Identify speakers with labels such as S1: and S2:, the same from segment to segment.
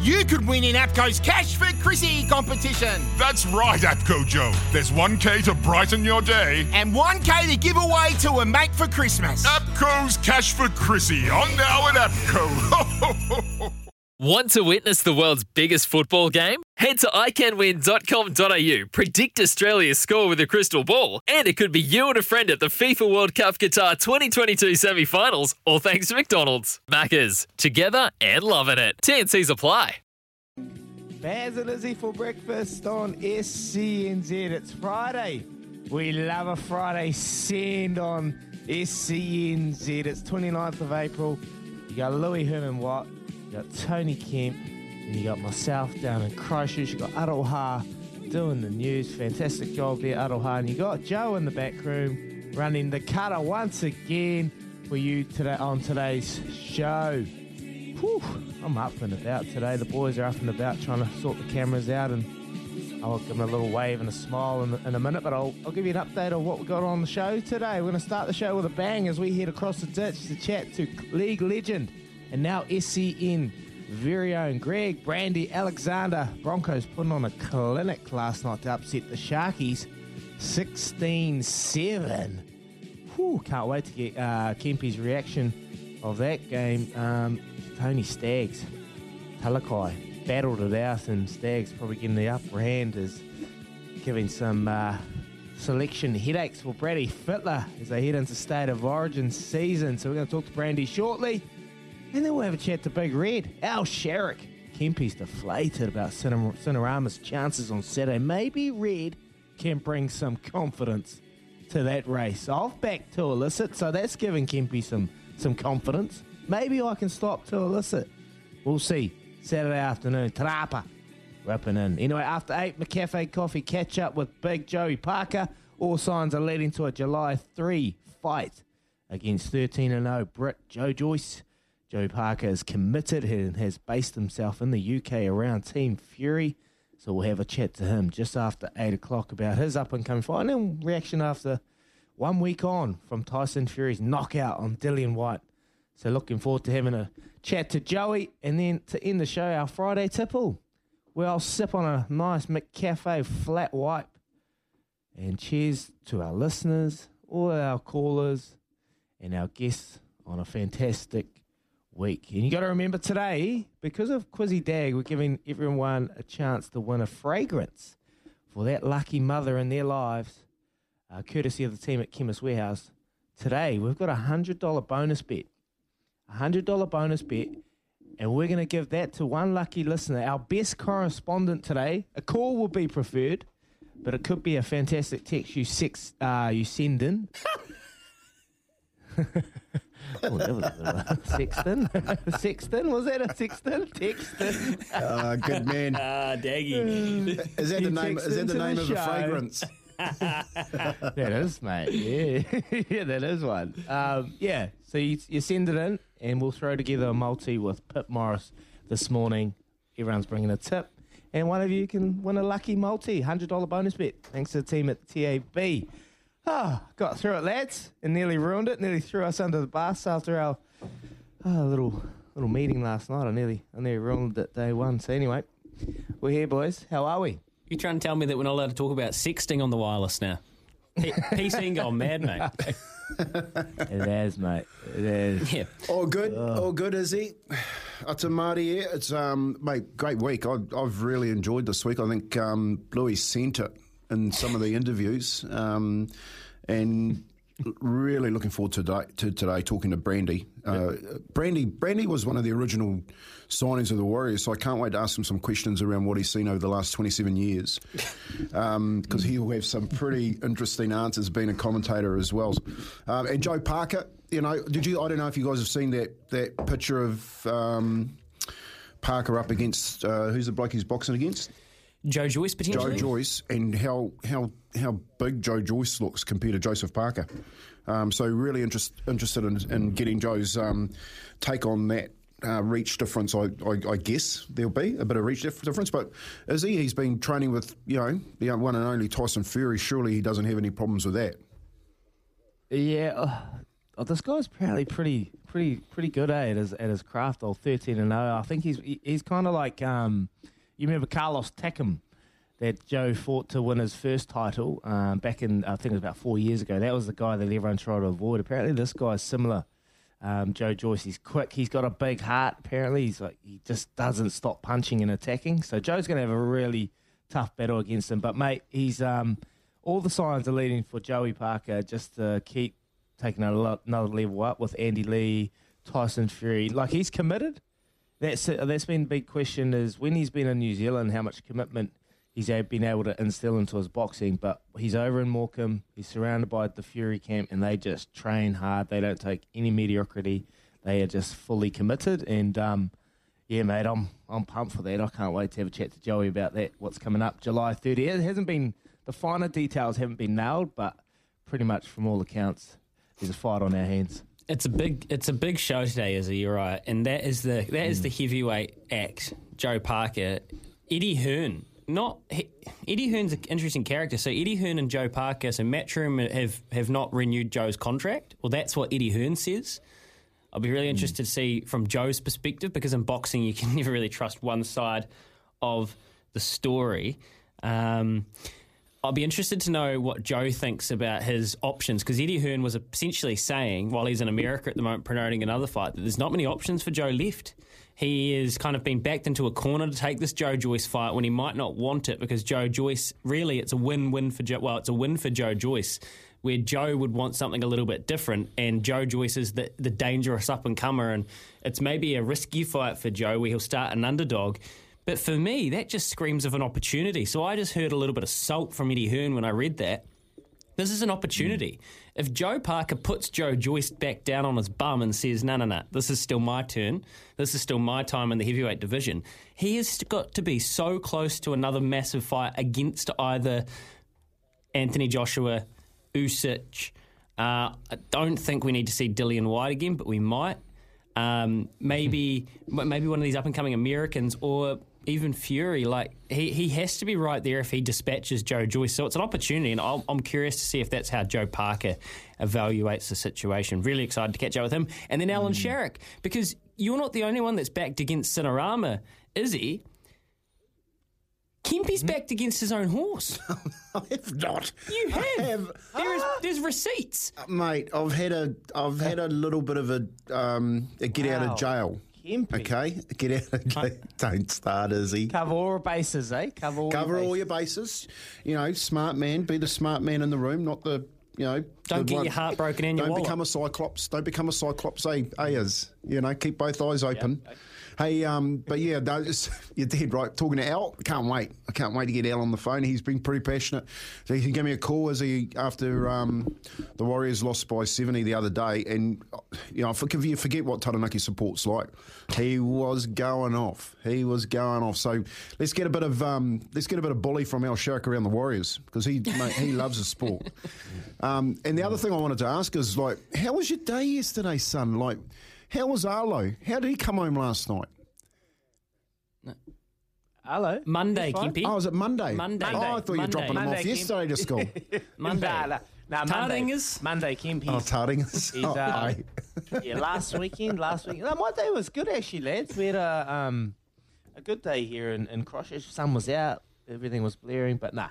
S1: you could win in APCO's Cash for Chrissy competition.
S2: That's right, APCO Joe. There's 1K to brighten your day.
S1: And 1K to give away to a mate for Christmas.
S2: APCO's Cash for Chrissy on now at APCO.
S3: Want to witness the world's biggest football game? Head to iCanWin.com.au, predict Australia's score with a crystal ball, and it could be you and a friend at the FIFA World Cup Qatar 2022 semi finals, all thanks to McDonald's. Maccas, together and loving it. TNC's apply.
S4: Baz and Izzy for breakfast on SENZ. It's Friday. We love a Friday send on SENZ. It's 29th of April. You got Louis Herman Watt, you got Tony Kemp, and you got myself down in Christchurch. You got Aroha doing the news. Fantastic job there, Aroha. And you got Joe in the back room running the cutter once again for you today on today's show. Whew, I'm up and about today. The boys are up and about trying to sort the cameras out, and I'll give them a little wave and a smile in, in a minute. But I'll, I'll give you an update on what we got on the show today. We're going to start the show with a bang as we head across the ditch to chat to league legend and now SCN very own Greg Brandy Alexander. Broncos putting on a clinic last night to upset the Sharkies 16 7. Whew, can't wait to get uh, reaction of that game. Um, Tony Staggs, Talakai, battled it out, and Staggs probably getting the upper hand is giving some uh, selection headaches for Brady Fittler as they head into State of Origin season. So we're going to talk to Brandy shortly, and then we'll have a chat to Big Red, Al Sharrock. Kempy's deflated about Cine- Cinerama's chances on Saturday. Maybe Red can bring some confidence to that race. Off back to illicit, so that's giving Kempy some some confidence. Maybe I can stop to illicit. We'll see. Saturday afternoon, Te Rapa wrapping in. Anyway, after eight, McCafe Coffee catch up with Big Joey Parker. All signs are leading to a July 3 fight against 13 0 Brit Joe Joyce. Joey Parker is committed and has based himself in the UK around Team Fury. So we'll have a chat to him just after 8 o'clock about his up and coming fight and reaction after one week on from Tyson Fury's knockout on Dillian Whyte. So looking forward to having a chat to Joey and then to end the show, our Friday tipple, where I'll sip on a nice McCafe flat white. And cheers to our listeners, all our callers, and our guests on a fantastic week. And you got to remember today, because of Quizzy Dag, we're giving everyone a chance to win a fragrance for that lucky mother in their lives, uh, courtesy of the team at Chemist Warehouse. Today, we've got a $100 bonus bet. A $100 bonus bet. And we're going to give that to one lucky listener, our best correspondent today. A call will be preferred, but it could be a fantastic text you six uh, you send in. Oh, that was a sexton. sexton? Was that a Sixton? Texton.
S5: Uh, good man.
S6: Ah, Daggy.
S5: Is that the name? Is that the name
S4: the
S5: of the
S4: show.
S5: fragrance?
S4: that is, mate. Yeah, yeah, that is one. Um, yeah, so you, you send it in, and we'll throw together a multi with Pip Morris this morning. Everyone's bringing a tip, and one of you can win a lucky multi, hundred dollar bonus bet. Thanks to the team at TAB. Ah, got through it, lads, and nearly ruined it. Nearly threw us under the bus after our ah, little little meeting last night. I nearly I nearly ruined it day one. So anyway, we're here, boys. How are we?
S6: You trying to tell me that we're not allowed to talk about sexting on the wireless now? P- PC gone mad, mate.
S4: It is, mate. It is.
S6: Yeah.
S5: All good. All good, is he? It's a Marty here. It's um, mate, great week. I, I've really enjoyed this week. I think um, Bluey sent it in some of the interviews, um, and really looking forward to today, to today talking to Brandy. Uh, Brandy, Brandy was one of the original signings of the Warriors, so I can't wait to ask him some questions around what he's seen over the last 27 years, because he'll have some pretty interesting answers. Being a commentator as well, um, and Joe Parker. You know, did you? I don't know if you guys have seen that that picture of. Um, Parker up against uh, who's the bloke he's boxing against?
S6: Joe Joyce potentially. Joe.
S5: Joyce, and how how how big Joe Joyce looks compared to Joseph Parker. Um, so really interest, interested in, in getting Joe's um, take on that. Uh, reach difference, I, I, I guess there'll be a bit of reach difference. But is he? He's been training with you know the one and only Tyson Fury. Surely he doesn't have any problems with that.
S4: Yeah, uh, oh, this guy's apparently pretty, pretty, pretty good eh, at his at his craft. All thirteen and zero. I think he's he- he's kind of like um, you remember Carlos Takam that Joe fought to win his first title um, back in I think it was about four years ago. That was the guy that everyone tried to avoid. Apparently, this guy is similar. Um, Joe Joyce, he's quick. He's got a big heart. Apparently, he's like he just doesn't stop punching and attacking. So Joe's going to have a really tough battle against him. But mate, he's um, all the signs are leading for Joey Parker just to keep taking another level up with Andy Lee, Tyson Fury. Like he's committed. That's that's been the big question is when he's been in New Zealand, how much commitment he's been able to instill into his boxing. But he's over in Morecambe. He's surrounded by the Fury camp, and they just train hard. They don't take any mediocrity. They are just fully committed. And um, yeah, mate, I'm I'm pumped for that. I can't wait to have a chat to Joey about that. What's coming up July 30? It hasn't been the finer details haven't been nailed, but pretty much from all accounts, there's a fight on our hands.
S6: It's a big it's a big show today, is it? You're right, and that is the that is the heavyweight act. Joe Parker, Eddie Hearn. Not he, Eddie Hearn's an interesting character. So Eddie Hearn and Joe Parker. So Matchroom have have not renewed Joe's contract. Well, that's what Eddie Hearn says. I'll be really interested to see from Joe's perspective because in boxing you can never really trust one side of the story. Um, I'll be interested to know what Joe thinks about his options because Eddie Hearn was essentially saying, while he's in America at the moment promoting another fight, that there's not many options for Joe left. He has kind of been backed into a corner to take this Joe Joyce fight when he might not want it because Joe Joyce really it's a win-win for Joe. Well, it's a win for Joe Joyce where Joe would want something a little bit different, and Joe Joyce is the, the dangerous up and comer, and it's maybe a risky fight for Joe where he'll start an underdog. But for me, that just screams of an opportunity. So I just heard a little bit of salt from Eddie Hearn when I read that. This is an opportunity. If Joe Parker puts Joe Joyce back down on his bum and says, no, no, no, this is still my turn, this is still my time in the heavyweight division, he has got to be so close to another massive fight against either Anthony Joshua, Usyk. Uh, I don't think we need to see Dillian Whyte again, but we might. Um, maybe maybe one of these up and coming Americans or even Fury. Like he, he has to be right there if he dispatches Joe Joyce. So it's an opportunity, and I'm, I'm curious to see if that's how Joe Parker evaluates the situation. Really excited to catch up with him, and then Alan hmm. Sharrock, because you're not the only one that's backed against Cinerama, is he? Kempy's hmm? backed against his own horse.
S5: I have not.
S6: You have.
S5: Have.
S6: There is, ah! there's receipts.
S5: Mate, I've had a I've had a little bit of a um, a get out of jail. Okay, get out. Of, don't start, Izzy.
S4: Cover all bases, eh? Cover all
S5: Cover
S4: your
S5: all
S4: bases.
S5: your bases. You know, smart man. Be the smart man in the room, not the you know.
S6: Don't get your heart broken your
S5: Don't
S6: wallet.
S5: become a cyclops. Don't become a cyclops. Eh, Ayers. You know, keep both eyes open. Hey, um, but yeah, it's- you're dead right. Talking to Al, I can't wait. I can't wait to get Al on the phone. He's been pretty passionate. So he can give me a call as he after um, the Warriors lost by seventy the other day, and you know, forgive you forget what Taranaki support's like. He was going off. He was going off. So let's get a bit of um, let's get a bit of bully from Al Shark around the Warriors because he mate, he loves the sport. Um, and the other thing I wanted to ask is like, how was your day yesterday, son? Like, how was Arlo? How did he come home last night?
S4: Hello.
S6: Monday,
S4: Fine.
S6: Kempy.
S5: Oh, was it Monday?
S6: Monday.
S5: Oh, I thought you were
S6: Monday.
S5: dropping him
S4: Monday,
S5: off
S4: Kim.
S5: yesterday to school.
S6: Monday.
S4: Nah, nah, nah, Monday.
S6: Tardingers?
S4: Monday, Kim.
S5: oh,
S4: He's,
S5: tarding.
S4: he's,
S5: oh,
S4: uh,
S5: aye.
S4: yeah, last weekend, last weekend. No, my day was good actually, lads. We had a um a good day here in, in Christchurch. Sun was out, everything was blaring, but nah,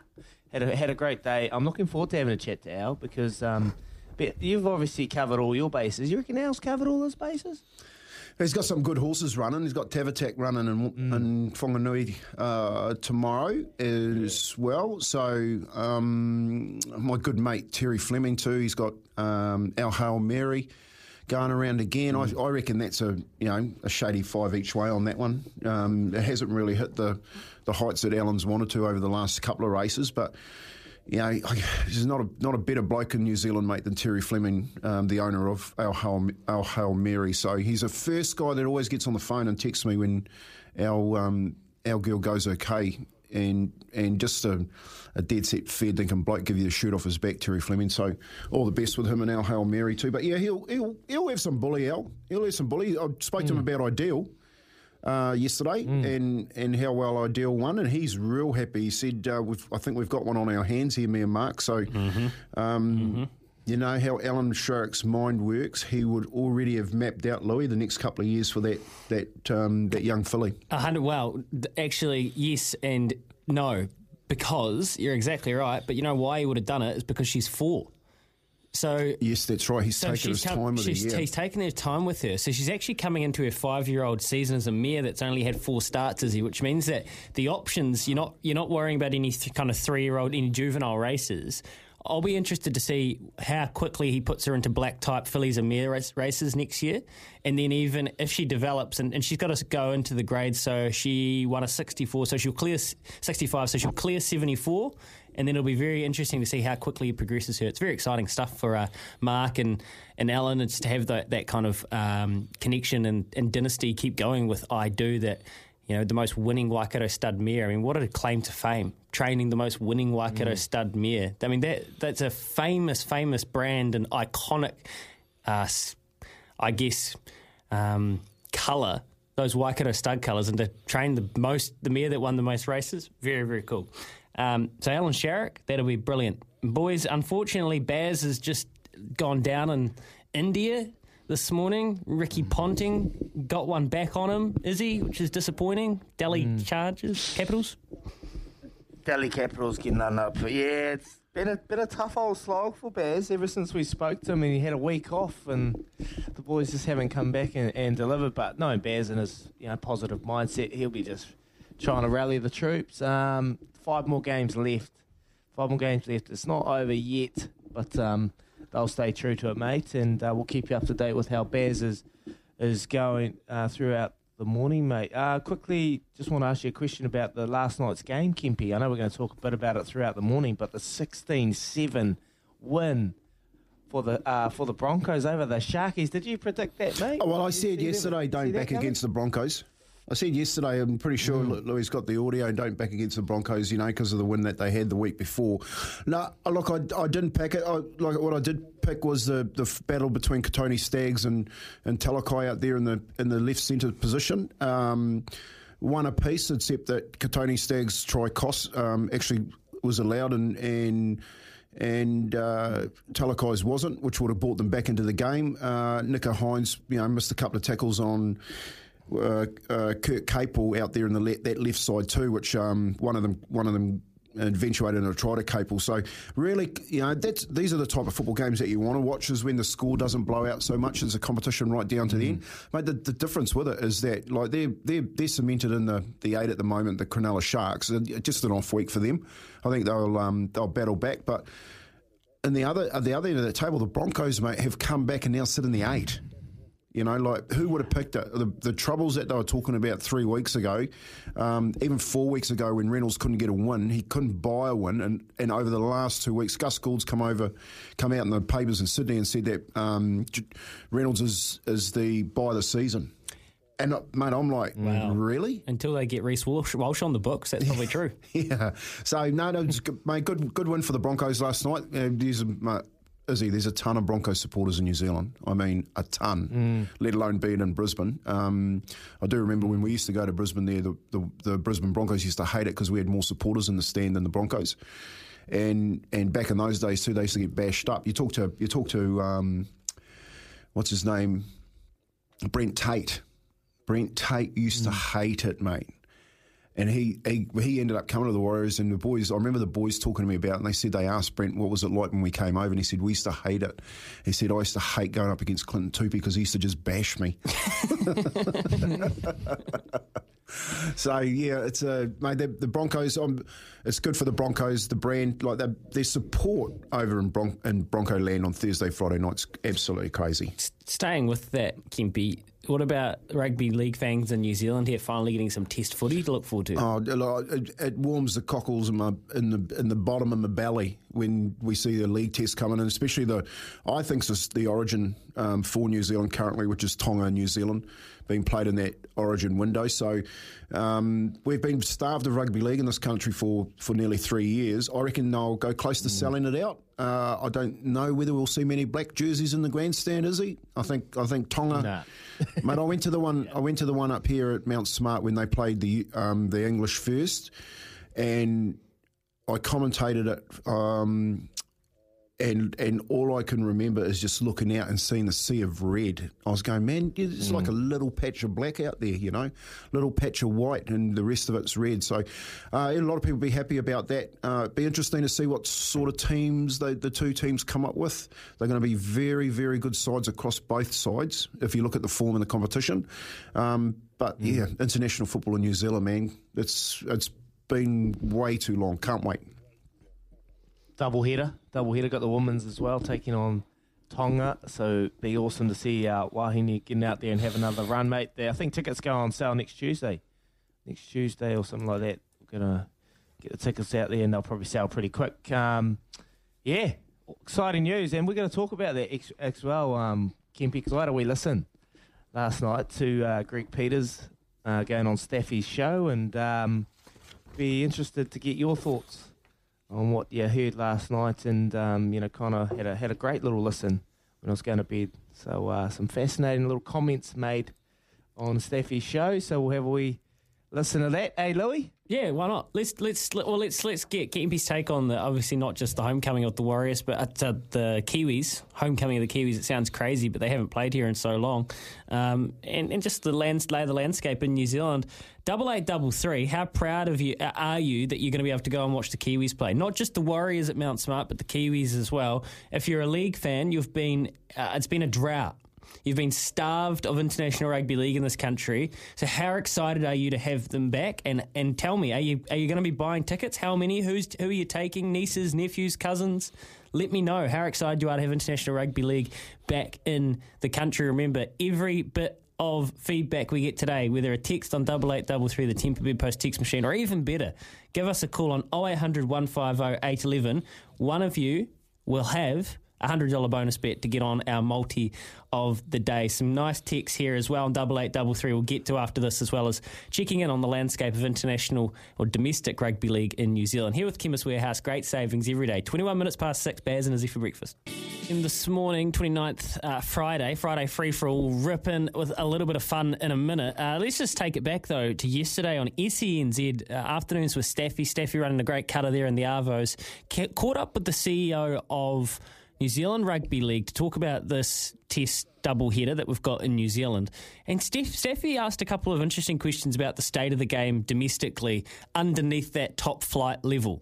S4: had a had a great day. I'm looking forward to having a chat to Al because um, but you've obviously covered all your bases. You reckon Al's covered all his bases?
S5: He's got some good horses running. He's got Tavatek running in, in Whanganui uh, tomorrow as well. So um, my good mate Terry Fleming too. He's got um, Al Hail Mary going around again. I, I reckon that's a you know a shady five each way on that one. Um, it hasn't really hit the the heights that Alan's wanted to over the last couple of races, but you know, there's not a not a better bloke in New Zealand, mate, than Terry Fleming, um, the owner of Al Hail, Al Hail Mary. So he's the first guy that always gets on the phone and texts me when our um, our girl goes okay, and and just a, a dead set fair dinkum bloke give you the shoot off his back, Terry Fleming. So all the best with him and our Hail Mary too. But yeah, he'll he'll he'll have some bully, Al. He'll have some bully. I spoke to him about ideal. Uh, yesterday, and, and how well Ideal won, and he's real happy. He said, uh, we've, "I think we've got one on our hands here, me and Mark." So, um, you know how Alan Sharrock's mind works. He would already have mapped out Louis the next couple of years for that that um, that young filly.
S6: A hundred. Well, actually, yes and no, because you're exactly right. But you know why he would have done it is because she's four. So
S5: Yes, that's right. He's
S6: So
S5: taken his
S6: come-
S5: time with. Yeah.
S6: he's taken her time with her. So she's actually coming into her five-year-old season as a mare that's only had four starts, is he? which means that the options you're not you're not worrying about any th- kind of three-year-old, any juvenile races. I'll be interested to see how quickly he puts her into black type fillies and mare races next year, and then even if she develops and, and she's got to go into the grades. So she won a 64, so she'll clear 65, so she'll clear 74, and then it'll be very interesting to see how quickly he progresses her. It's very exciting stuff for uh, Mark and and Alan. It's to have that that kind of um, connection and, and dynasty keep going with I do that. You know, the most winning Waikato stud mare. I mean, what a claim to fame! Training the most winning Waikato stud mare. I mean, that that's a famous, famous brand and iconic, uh, I guess, um, colour. Those Waikato stud colours, and to train the most, the mare that won the most races. Very, very cool. Um, so Alan Sharrock, that'll be brilliant. Boys, unfortunately, Baz has just gone down in India this morning. Ricky Ponting got one back on him, is he? Which is disappointing. Delhi Chargers, Capitals.
S4: Delhi Capitals getting none up. Yeah, it's been a been a tough old slog for Baz ever since we spoke to him and he had a week off and the boys just haven't come back and, and delivered. But no, Baz in his you know positive mindset, he'll be just trying to rally the troops. Um, five more games left. Five more games left. It's not over yet, but um, they'll stay true to it, mate, and uh, we'll keep you up to date with how Baz is is going uh, throughout the morning, mate. Uh, quickly, just want to ask you a question about the last night's game, Kempy. I know we're going to talk a bit about it throughout the morning, but the 16-7 win for the uh, for the Broncos over the Sharkies. Did you predict that, mate?
S5: Oh, well, I said yesterday, don't back against the Broncos. I said yesterday, I'm pretty sure
S4: Mm.
S5: Louis got the audio, and don't back against the Broncos, you know, because of the win that they had the week before. No, look, I, I didn't pack it. I, like What I did pick was the, the battle between Kotoni Staggs and, and Talakai out there in the in the left centre position. Um, one apiece, except that Kotoni Staggs' try cost um, actually was allowed and. and and uh, Talakai's wasn't, which would have brought them back into the game. Uh, Nicho Hynes, you know, missed a couple of tackles on uh, uh, Kurt Capewell out there in the le- that left side too, which um, one of them one of them eventuated in a try to Capewell. So really, you know, that's these are the type of football games that you want to watch. Is when the score doesn't blow out so much as a competition right down to the end. Mate, the, the difference with it is that like they're they're they're cemented in the, the eight at the moment. The Cronulla Sharks, just an off week for them. I think they'll um, they'll battle back, but. And the other, at the other end of the table, the Broncos, mate, have come back and now sit in the eight. You know, like who would have picked it? The, the troubles that they were talking about three weeks ago, um, even four weeks ago when Reynolds couldn't get a win, he couldn't buy a win, and, and over the last two weeks, Gus Gould's come over, come out in the papers in Sydney and said that um, Reynolds is is the buy the season. And uh, mate, I'm like, really?
S6: Until they get Reece Walsh, Walsh on the books, that's probably true.
S5: Yeah. So no, no, it's good, mate. Good, good win for the Broncos last night. Uh, there's, a- mate, Izzy, there's a ton of Broncos supporters in New Zealand. I mean, a ton. Let alone being in Brisbane. Um, I do remember when we used to go to Brisbane. There, the, the, the Brisbane Broncos used to hate it because we had more supporters in the stand than the Broncos. And and back in those days too, they used to get bashed up. You talk to you talk to um, what's his name, Brent Tate. Brent Tate used to hate it, mate. And he, he he ended up coming to the Warriors, and the boys. I remember the boys talking to me about, it, and they said they asked Brent what was it like when we came over, and he said we used to hate it. He said I used to hate going up against Clinton Toopi because he used to just bash me. so yeah, it's a mate. The, the Broncos. Um, it's good for the Broncos. The brand, like their, their support over in, Bron- in Bronco Land on Thursday, Friday nights, absolutely crazy.
S6: Staying with that, Kempy, what about rugby league fans in New Zealand here finally getting some test footy to look forward to?
S5: Oh, it, it warms the cockles in my in the in the bottom of my belly when we see the league test coming, and especially the I think it's the origin um, for New Zealand currently, which is Tonga, New Zealand, being played in that Origin window. So um, we've been starved of rugby league in this country for, for nearly three years. I reckon they'll go close to selling it out. Uh, I don't know whether we'll see many black jerseys in the grandstand. Is he? I think I think Tonga.
S4: Nah.
S5: Mate, I went to the one. I went to the one up here at Mount Smart when they played the um, the English first, and I commentated it. Um, and and all I can remember is just looking out and seeing the sea of red. I was going, man, it's like a little patch of black out there, you know, little patch of white, and the rest of it's red. So, uh, a lot of people be happy about that. Uh, be interesting to see what sort of teams they, the two teams come up with. They're going to be very, very good sides across both sides. If you look at the form in the competition, um, but yeah, international football in New Zealand, man, it's it's been way too long. Can't wait.
S4: Double header. Double header got the women's as well, taking on Tonga. So be awesome to see uh, Wahine getting out there and have another run, mate. There, I think tickets go on sale next Tuesday, next Tuesday or something like that. We're gonna get the tickets out there, and they'll probably sell pretty quick. Um, yeah, exciting news, and we're going to talk about that as well, um, Kempi, because I had a wee listen last night to uh, Greg Peters uh, going on Staffy's show, and um, be interested to get your thoughts on what you heard last night, and um, you know, kind of had a had a great little listen when I was going to bed. So uh, some fascinating little comments made on Staffy's show. So we'll have a wee listen to that. Hey, Louis.
S6: Yeah, why not? Let's let's let- well let's let's get Kempy's take on the obviously not just the homecoming of the Warriors, but uh, the Kiwis homecoming of the Kiwis. It sounds crazy, but they haven't played here in so long, um, and and just the lands lay the landscape in New Zealand. Double eight, double three. How proud of you uh, are you that you're going to be able to go and watch the Kiwis play? Not just the Warriors at Mount Smart, but the Kiwis as well. If you're a league fan, you've been uh, it's been a drought. You've been starved of international rugby league in this country. So how excited are you to have them back? And and tell me, are you are you going to be buying tickets? How many? Who's who are you taking? Nieces, nephews, cousins? Let me know how excited you are to have international rugby league back in the country. Remember, every bit of feedback we get today, whether a text on double eight double three, the Temper Bed Post text machine, or even better, give us a call on 0800 150 811. One of you will have a hundred dollar bonus bet to get on our multi of the day. Some nice texts here as well on double eight double three. We'll get to after this as well as checking in on the landscape of international or domestic rugby league in New Zealand. Here with Chemist Warehouse, great savings every day. Twenty one minutes past six. Baz and Izzy for breakfast. In this morning, 29th uh, Friday, Friday free for all, ripping with a little bit of fun in a minute. Uh, let's just take it back though to yesterday on SENZ uh, afternoons with Staffy. Staffy running a great cutter there in the Arvos. Ca- caught up with the CEO of New Zealand Rugby League to talk about this test double header that we've got in New Zealand. And Steph, Steffi asked a couple of interesting questions about the state of the game domestically underneath that top flight level.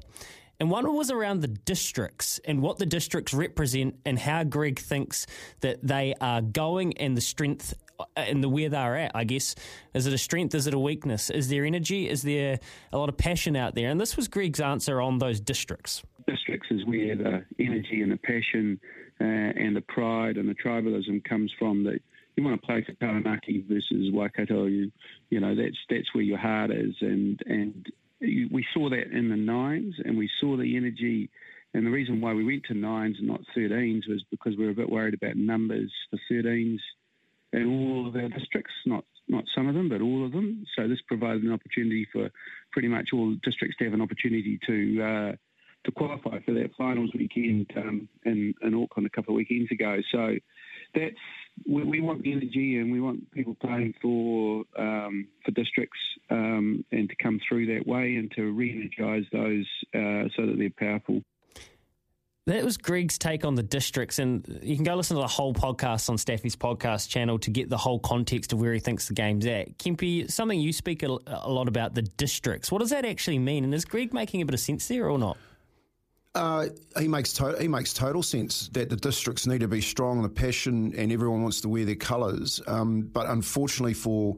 S6: And one was around the districts and what the districts represent and how Greg thinks that they are going and the strength uh, and the where they're at, I guess. Is it a strength? Is it a weakness? Is there energy? Is there a lot of passion out there? And this was Greg's answer on those districts.
S7: Districts is where the energy and the passion uh, and the pride and the tribalism comes from. That you want to play for Taranaki versus Waikato, you you know that's that's where your heart is, and and you, we saw that in the nines, and we saw the energy. And the reason why we went to nines and not 13s was because we were a bit worried about numbers for 13s in all of our districts, not not some of them, but all of them. So this provided an opportunity for pretty much all districts to have an opportunity to uh, to qualify for that finals weekend um, in, in Auckland a couple of weekends ago. So that's we, we want the energy and we want people playing for um, for districts um, and to come through that way and to re-energise those uh, so that they're powerful.
S6: That was Greg's take on the districts, and you can go listen to the whole podcast on Staffy's podcast channel to get the whole context of where he thinks the game's at. Kempy, something you speak a lot about the districts. What does that actually mean? And is Greg making a bit of sense there or not?
S5: Uh, he makes to- he makes total sense that the districts need to be strong, the passion, and everyone wants to wear their colours. Um, but unfortunately for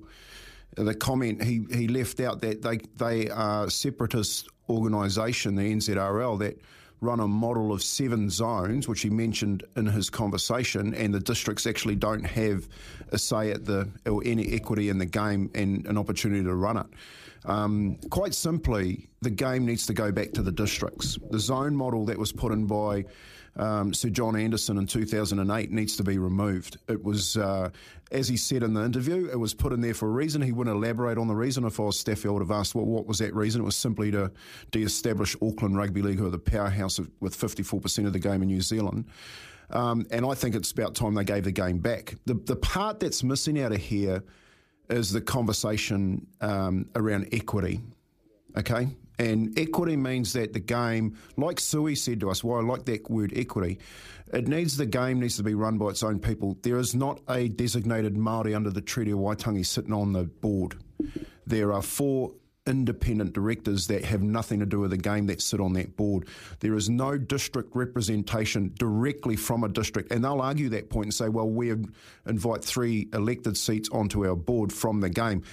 S5: the comment, he, he left out that they they are separatist organisation, the NZRL, that run a model of seven zones, which he mentioned in his conversation, and the districts actually don't have a say at the or any equity in the game and an opportunity to run it. Um, quite simply, the game needs to go back to the districts. The zone model that was put in by um, Sir John Anderson in 2008 needs to be removed. It was, uh, as he said in the interview, it was put in there for a reason. He wouldn't elaborate on the reason. If I was Staffy, I would have asked what, what was that reason. It was simply to de-establish Auckland Rugby League, who are the powerhouse of, with 54% of the game in New Zealand. Um, and I think it's about time they gave the game back. The, the part that's missing out of here is the conversation um, around equity. Okay? And equity means that the game, like Sui said to us, why well, I like that word equity, it needs the game needs to be run by its own people. There is not a designated Māori under the Treaty of Waitangi sitting on the board. There are four independent directors that have nothing to do with the game that sit on that board. There is no district representation directly from a district, and they'll argue that point and say, well, we invite three elected seats onto our board from the game.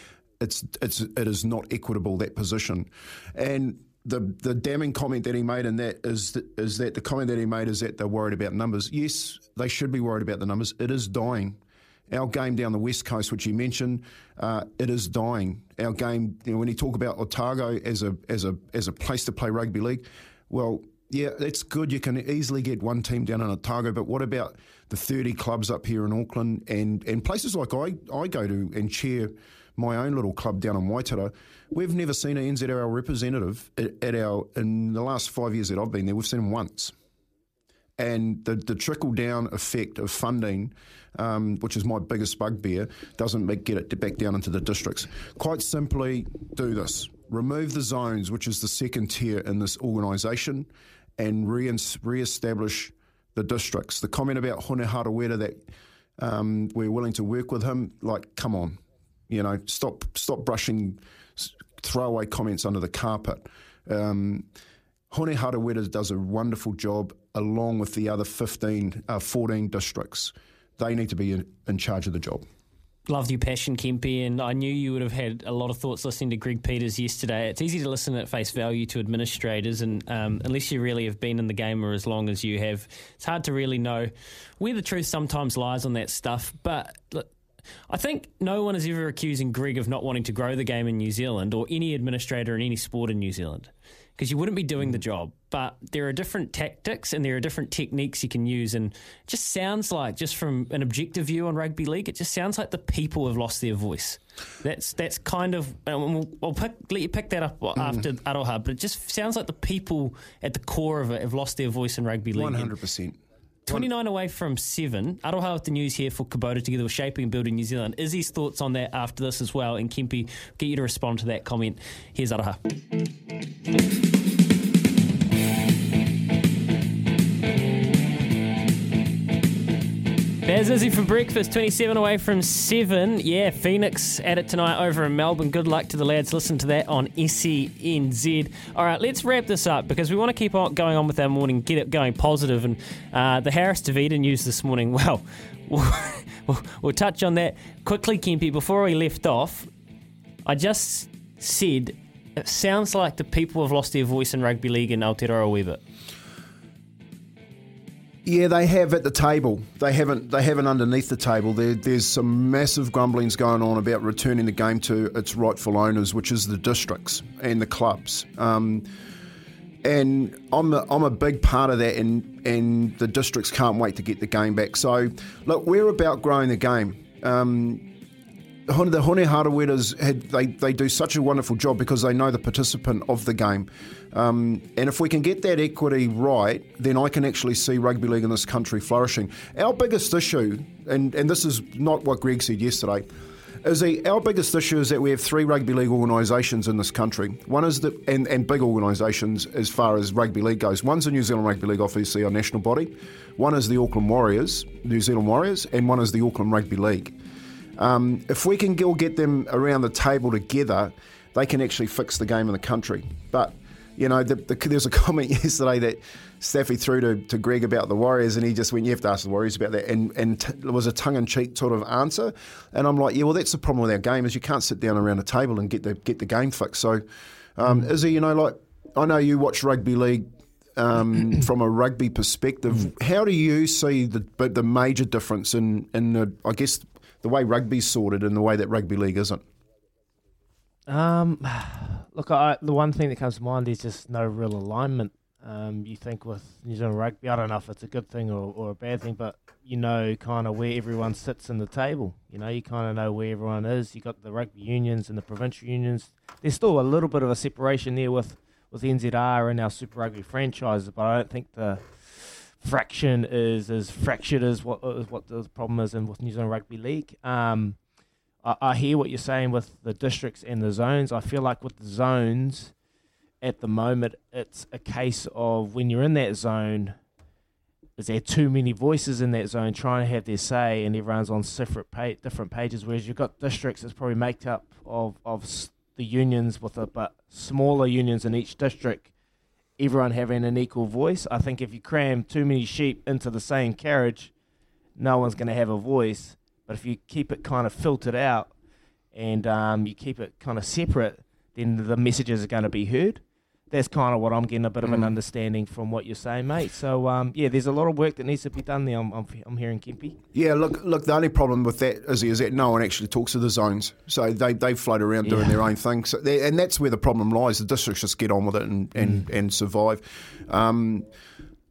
S5: It's it's it is not equitable that position, and the the damning comment that he made in that is that, is that the comment that he made is that they're worried about numbers. Yes, they should be worried about the numbers. It is dying. Our game down the west coast, which you mentioned, uh, it is dying. Our game, you know, when you talk about Otago as a as a as a place to play rugby league, well, yeah, it's good. You can easily get one team down in Otago, but what about the thirty clubs up here in Auckland and and places like I I go to and chair my own little club down in Waitara, we've never seen an NZRL representative at, our in the last five years that I've been there. We've seen once, and the the trickle down effect of funding. Um, which is my biggest bugbear, doesn't make, get it back down into the districts. Quite simply, do this. Remove the zones, which is the second tier in this organisation, and re- establish the districts. The comment about Hone Harawira that um, we're willing to work with him, like, come on. You know, stop stop brushing throwaway comments under the carpet. Um, Hone Harawira does a wonderful job along with the other 15, uh, 14 districts. They need to be in, in charge of the job.
S6: Loved your passion, Kempi, and I knew you would have had a lot of thoughts listening to Greg Peters yesterday. It's easy to listen at face value to administrators, and um, unless you really have been in the game or as long as you have, it's hard to really know where the truth sometimes lies on that stuff. But look, I think no one is ever accusing Greg of not wanting to grow the game in New Zealand or any administrator in any sport in New Zealand because you wouldn't be doing the job. But there are different tactics and there are different techniques you can use. And it just sounds like, just from an objective view on rugby league, it just sounds like the people have lost their voice. That's that's kind of, we'll, we'll pick, let you pick that up mm. after Aroha, but it just sounds like the people at the core of it have lost their voice in rugby league.
S5: 100%.
S6: 29 away from seven. Aroha with the news here for Kubota together with Shaping and Building New Zealand. Izzy's thoughts on that after this as well. And Kempi, get you to respond to that comment. Here's Aroha. Baz Izzy for breakfast, 27 away from 7. Yeah, Phoenix at it tonight over in Melbourne. Good luck to the lads. Listen to that on SENZ. All right, let's wrap this up because we want to keep on going on with our morning, get it going positive. And uh, the Harris Tavita news this morning, well, we'll, we'll touch on that quickly, Kempi. Before we left off, I just said it sounds like the people have lost their voice in rugby league in Aotearoa a.
S5: Yeah, they have at the table. They haven't. They haven't underneath the table. There, there's some massive grumblings going on about returning the game to its rightful owners, which is the districts and the clubs. Um, and I'm a, I'm a big part of that, and and the districts can't wait to get the game back. So, look, we're about growing the game. Um, the Hone Harawiras had they, they do such a wonderful job because they know the participant of the game. Um, and if we can get that equity right, then I can actually see rugby league in this country flourishing. Our biggest issue, and, and this is not what Greg said yesterday, is the, our biggest issue is that we have three rugby league organisations in this country. One is the and, and big organisations as far as rugby league goes. One's the New Zealand Rugby League, obviously our national body. One is the Auckland Warriors, New Zealand Warriors, and one is the Auckland Rugby League. Um, if we can all get them around the table together, they can actually fix the game in the country. But you know, the, the, there's a comment yesterday that Staffy threw to, to Greg about the Warriors, and he just went, "You have to ask the Warriors about that," and and t- it was a tongue-in-cheek sort of answer. And I'm like, "Yeah, well, that's the problem with our game is you can't sit down around a table and get the get the game fixed." So, um, mm. Izzy, you know, like I know you watch rugby league um, from a rugby perspective. Mm. How do you see the the major difference in in the, I guess the way rugby's sorted and the way that rugby league isn't?
S4: Um, look, I, the one thing that comes to mind is just no real alignment Um, you think with New Zealand rugby, I don't know if it's a good thing or, or a bad thing, but you know kind of where everyone sits in the table. You know, you kind of know where everyone is. You got the rugby unions and the provincial unions. There's still a little bit of a separation there with with NZR and our Super Rugby franchises, but I don't think the fraction is as fractured as what as what the problem is in with New Zealand Rugby League. Um, I, I hear what you're saying with the districts and the zones. I feel like with the zones, at the moment, it's a case of when you're in that zone, is there too many voices in that zone trying to have their say, and everyone's on separate pa- different pages. Whereas you've got districts that's probably made up of of the unions with a but smaller unions in each district, everyone having an equal voice. I think if you cram too many sheep into the same carriage, no one's going to have a voice. But if you keep it kind of filtered out and um, you keep it kind of separate, then the messages are going to be heard. That's kind of what I'm getting a bit of an
S5: Mm.
S4: understanding from what you're saying, mate. So um, yeah, there's a lot of work that needs to be done there. I'm, I'm, I'm hearing Kempy.
S5: Yeah, look, look. The only problem with that is, is that no one actually talks to the zones, so they, they float around doing their own thing. So they, and that's where the problem lies. The districts just get on with it and and,
S4: Mm.
S5: and survive. Um,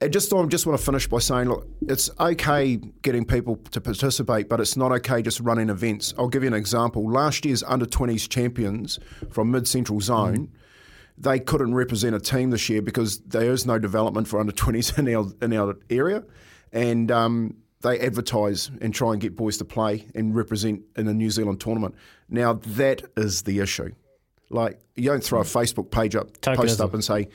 S5: I just I just want to finish by saying, look, it's okay getting people to participate, but it's not okay just running events. I'll give you an example. Last year's under 20s champions from Mid Central Zone. They couldn't represent a team this year because there is no development for under 20s in our in our area, and um, they advertise and try and get boys to play and represent in a New Zealand tournament. Now that is the issue. Like you don't throw a Facebook page up, post up, and say,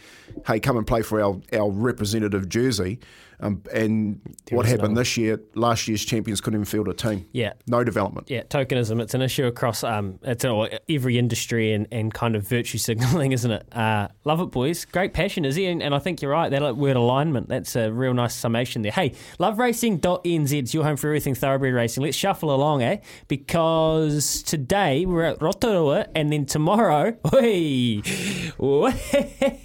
S5: "Hey, come and play for our, our representative jersey." Um, and what happened this year? Last year's champions couldn't even field a team.
S6: Yeah.
S5: no development.
S6: Yeah, tokenism. It's an issue across um, it's uh, every industry and, and kind of virtue signalling, isn't it? Uh, love it, boys. Great passion, is he? And, and I think you're right. That word alignment. That's a real nice summation there. Hey, loveracing.nz. It's your home for everything thoroughbred racing. Let's shuffle along, eh? Because today we're at Rotorua, and then tomorrow, hey,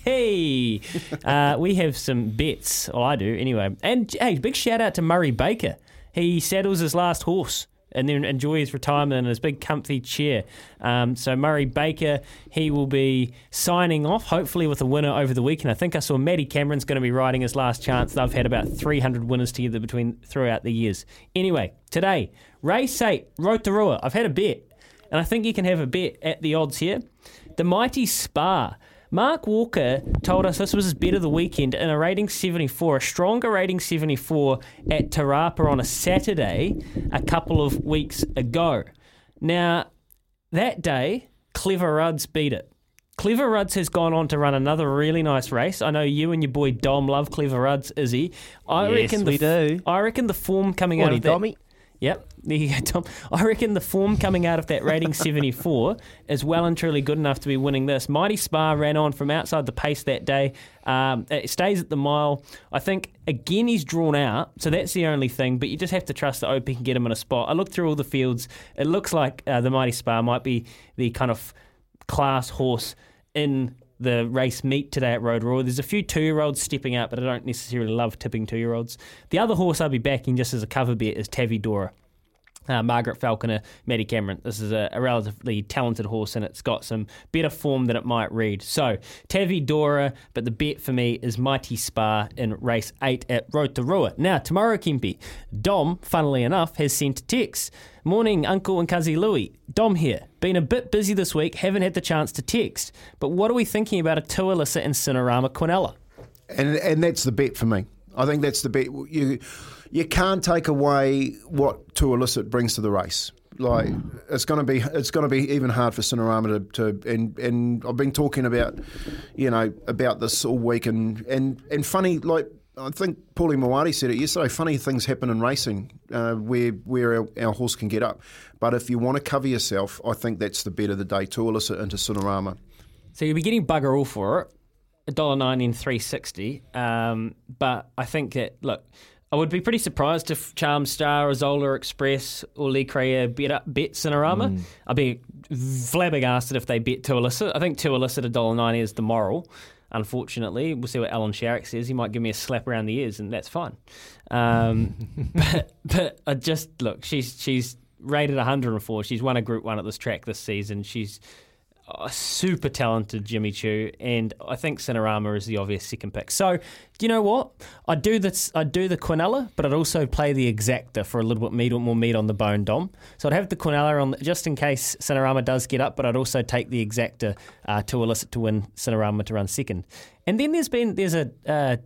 S6: hey, uh, we have some bets. Well, I do anyway. And hey, big shout out to Murray Baker. He saddles his last horse and then enjoy his retirement in his big comfy chair. Um, so Murray Baker, he will be signing off, hopefully with a winner over the weekend. I think I saw Matty Cameron's going to be riding his last chance. They've had about 300 winners together between throughout the years. Anyway, today, race eight, Rotorua. I've had a bet, and I think you can have a bet at the odds here. The Mighty Spa. Mark Walker told us this was his bet of the weekend in a rating 74, a stronger rating 74 at Te Rapa on a Saturday a couple of weeks ago. Now, that day, Clever Ruds beat it. Clever Ruds has gone on to run another really nice race. I know you and your boy Dom love Clever Ruds, Izzy. I
S4: Yes,
S6: reckon the,
S4: we do.
S6: I reckon the form coming out of that,
S4: Dommy.
S6: Yep, there you go, Tom. I reckon the form coming out of that rating 74 is well and truly good enough to be winning this. Mighty Spa ran on from outside the pace that day. Um, it stays at the mile. I think, again, he's drawn out, so that's the only thing, but you just have to trust that OP can get him in a spot. I looked through all the fields. It looks like uh, the Mighty Spa might be the kind of class horse in the race meet today at Rotorua. There's a few two-year-olds stepping out, but I don't necessarily love tipping two-year-olds. The other horse I'll be backing just as a cover bet is Tavi Dora. Uh, Margaret Falconer, Maddie Cameron. This is a, a relatively talented horse and it's got some better form than it might read. So, Tavi Dora, but the bet for me is Mighty Spa in race 8 at Rotorua. Now, tomorrow, Kempi, Dom, funnily enough, has sent a text. Morning, Uncle and Kazi Louie. Dom here. Been a bit busy this week, haven't had the chance to text. But what are we thinking about a Tualissa and Cinerama Quinella?
S5: and and that's the bet for me. I think that's the bet. You you can't take away what to illicit brings to the race. Like it's going to be it's going to be even hard for Cinerama to, to and and I've been talking about you know about this all week and and and funny like. I think Paulie Mawadi said it yesterday. Funny things happen in racing uh, where where our, our horse can get up. But if you want to cover yourself, I think that's the bet of the day. To illicit into Cinerama.
S6: So you'll be getting bugger all for it, a dollar ninety and three sixty. Um, but I think that look, I would be pretty surprised if Charm Star or Zola Express or Lee Crea bet up bet Cinerama. I'd be flabbergasted if they bet to illicit. I think to illicit a dollar ninety is the moral. Unfortunately, we'll see what Alan Sharrock says. He might give me a slap around the ears, and that's fine. Um, but but I just look, she's she's rated 104. She's won a Group One at this track this season. She's a super talented Jimmy Choo, and I think Cinerama is the obvious second pick. So, do you know what? I'd do this. I'd do the Quinella, but I'd also play the Exacta for a little bit meat, more meat on the bone, Dom. So I'd have the Quinella on just in case Cinerama does get up, but I'd also take the Exacta uh, to elicit to win Cinerama to run second. And then there's been there's a uh,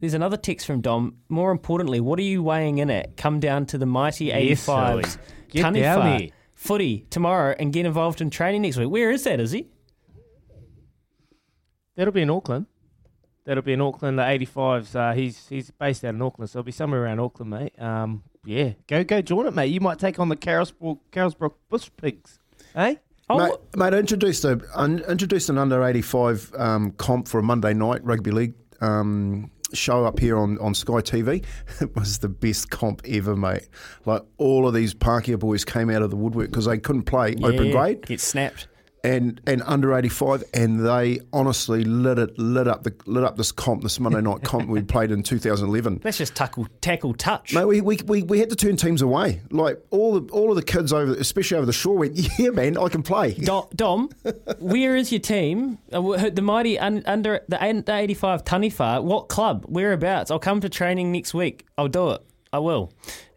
S6: there's another text from Dom. More importantly, what are you weighing in at? Come down to the mighty
S4: Yes,
S6: 85s.
S4: Zoe. Get here.
S6: Footy tomorrow and get involved in training next week. Where is that, is he?
S4: That'll be in Auckland. That'll be in Auckland. The 85s. Uh, he's he's based out in Auckland, so it'll be somewhere around Auckland, mate. Um, yeah, go go join it, mate. You might take on the Carlsbrook, Carlsbrook Bush Pigs, eh?
S6: Oh,
S5: Mate, mate, I introduced a un, introduced an under eighty five um, comp for a Monday night rugby league um, show up here on, on Sky TV. It was the best comp ever, mate. Like all of these Parkia boys came out of the woodwork because they couldn't play open
S6: Yeah,
S5: grade
S6: Get snapped.
S5: And and under eighty five, and they honestly lit it lit up the lit up this comp this Monday night comp we played in two thousand eleven.
S6: Let's just tackle, tackle touch.
S5: Mate, we, we, we, we had to turn teams away. Like all the all of the kids over, especially over the shore, went, "Yeah, man, I can play."
S6: Dom, Dom where is your team? Uh, The mighty un, under the 85 Taniwha. What club? Whereabouts? I'll come to training next week. I'll do it. I will.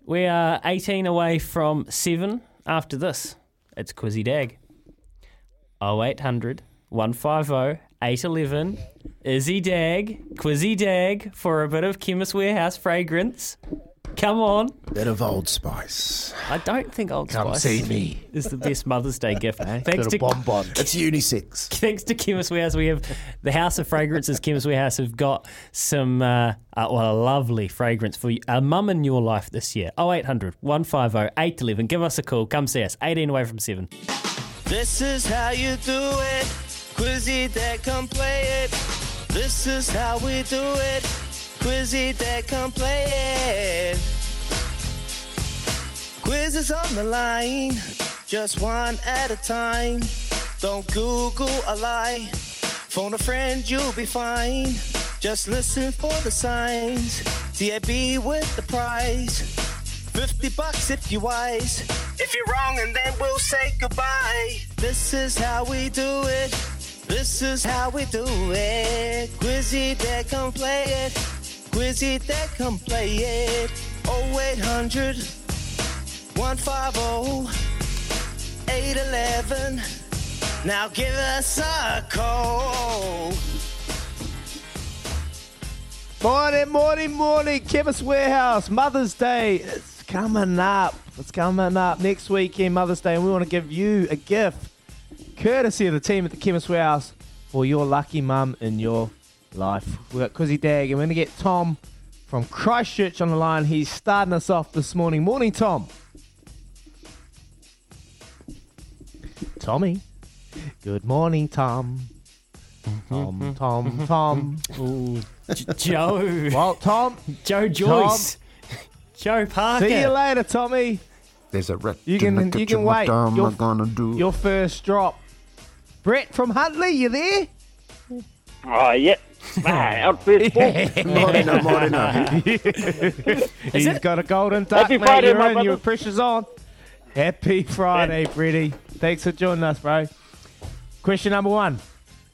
S6: We are 18 away from 7 after this. It's Quizzy Dag. 0800 150 811. Izzy Dag. Quizzy Dag for a bit of Chemist Warehouse fragrance. Come on.
S5: Bit of Old Spice.
S6: I don't think Old
S4: Come
S6: Spice
S4: see me.
S6: is the best Mother's Day gift. Thanks to
S4: bonbon.
S5: It's unisex.
S6: thanks to Chemist Warehouse, we have the House of Fragrances. Chemist Warehouse have got some, uh, uh, well, a lovely fragrance for you, a mum in your life this year. 0800 150 811. Give us a call. Come see us. 18 away from 7.
S8: This is how you do it. Quizzy that come play it. This is how we do it. Quizzy that come play it. Quiz is on the line, just one at a time. Don't Google a lie. Phone a friend, you'll be fine. Just listen for the signs. TAB with the prize. 50 bucks if you're wise. If you're wrong, and then we'll say goodbye. This is how we do it. This is how we do it. Quizzy that come play it. Quizzy that come play it. 0800 150 811. Now give us a call.
S4: Morning, morning, morning. Chemist Warehouse, Mother's Day. Coming up. It's coming up next weekend, Mother's Day, and we want to give you a gift, courtesy of the team at the Chemist Warehouse, for your lucky mum in your life. We've got Quizzy Dag, and we're going to get Tom from Christchurch on the line. He's starting us off this morning. Morning, Tom. Tommy. Good morning, Tom. Tom, Tom, Tom.
S6: Ooh, Joe.
S4: Well, Tom,
S6: Joe Joyce. Joe Parker.
S4: see you later, Tommy.
S5: There's a rat
S4: You can- you
S5: kitchen.
S4: can
S5: what
S4: wait.
S5: am
S4: You're-
S5: I gonna do?
S4: Your first drop. Brett from Huntly, you there?
S9: Oh, yeah. Ah, out first ball.
S5: Morena, morena.
S4: He's got a golden duck,
S9: Happy
S4: mate.
S9: Friday,
S4: You're
S9: my
S4: in,
S9: brother.
S4: your pressure's on. Happy Friday, Bretty. Thanks for joining us, bro. Question number one.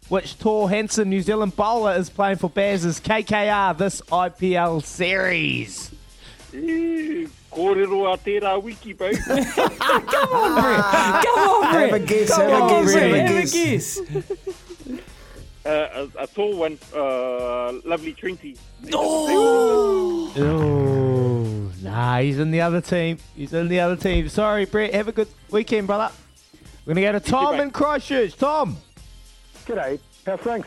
S4: Which tall, handsome New Zealand bowler is playing for Baz's KKR this IPL series?
S9: Kōrero a tērā wiki, bro.
S6: Come on, Brett.
S5: Have a guess,
S6: Come
S5: have a guess,
S6: Brett.
S5: have a
S6: Have a
S5: guess.
S6: guess.
S9: uh, a, a tall one. Uh, lovely Trinity.
S4: Oh, nah, he's in the other team. He's in the other team. Sorry, Brett. Have a good weekend, brother. We're going to go to Tom
S9: mate.
S4: in Christchurch. Tom.
S10: G'day. How's things?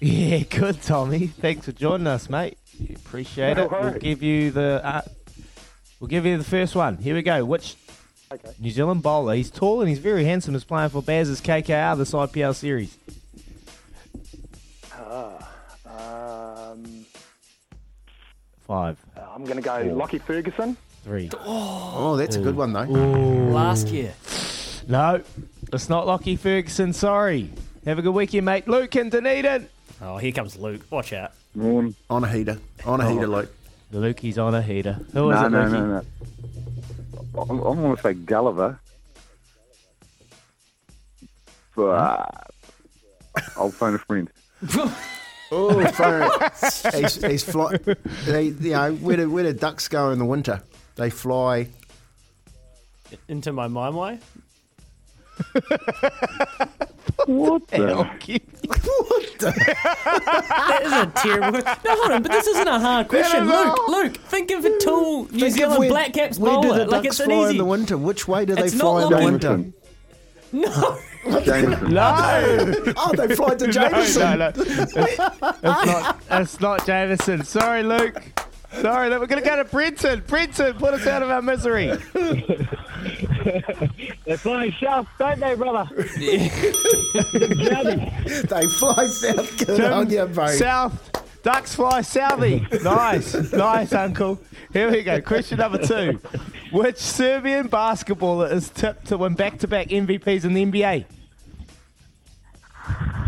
S4: Yeah, good, Tommy. Thanks for joining us, mate. You appreciate
S10: No
S4: it. We'll give you the uh, we'll give you the first one. Here we go. Which
S10: Okay.
S4: New Zealand bowler? He's tall and he's very handsome. Is playing for Baz's KKR this IPL series.
S10: Um,
S4: Five,
S10: I'm going to go Lockie Ferguson.
S4: three.
S5: Oh, that's a good one though.
S6: Last year.
S4: No, it's not Lockie Ferguson. Sorry. Have a good weekend, mate. Luke in Dunedin.
S6: Oh, here comes Luke. Watch out.
S5: On a heater, on a heater, like
S4: Lukey's on a heater. Who is
S11: No,
S4: it,
S11: no,
S4: Lukey?
S11: no, no. I'm, I'm going to say Gulliver. Uh, I'll phone a friend.
S5: Oh, phone. he's, he's fly, they, you know, where do, where do ducks go in the winter? They fly.
S6: Into my my my.
S11: What
S4: the?
S5: what the?
S6: that is a terrible. No, hold on, but this isn't a hard question,
S5: No, no,
S6: Luke. Luke, think of a tall New
S5: Think of
S6: Zealand
S5: where-
S6: Black Caps
S5: Where do
S6: bowler.
S5: the
S6: Like
S5: ducks
S6: it's an
S5: fly in the winter? Which way do they
S6: It's
S5: fly in the
S6: looking-
S5: winter?
S6: No.
S11: Jamieson.
S4: No.
S5: Oh, they fly to Jamieson.
S4: No, no, no. It's not. It's not Jamieson. Sorry, Luke. Sorry, Luke. We're gonna go to Brenton. Brenton, put us out of our misery.
S12: They're flying south, don't they, brother?
S5: they fly south. Good
S4: Tim,
S5: on you, mate.
S4: South. Ducks fly southy. Nice, nice, Uncle. Here we go. Question number two: Which Serbian basketballer is tipped to win back-to-back MVPs in the NBA?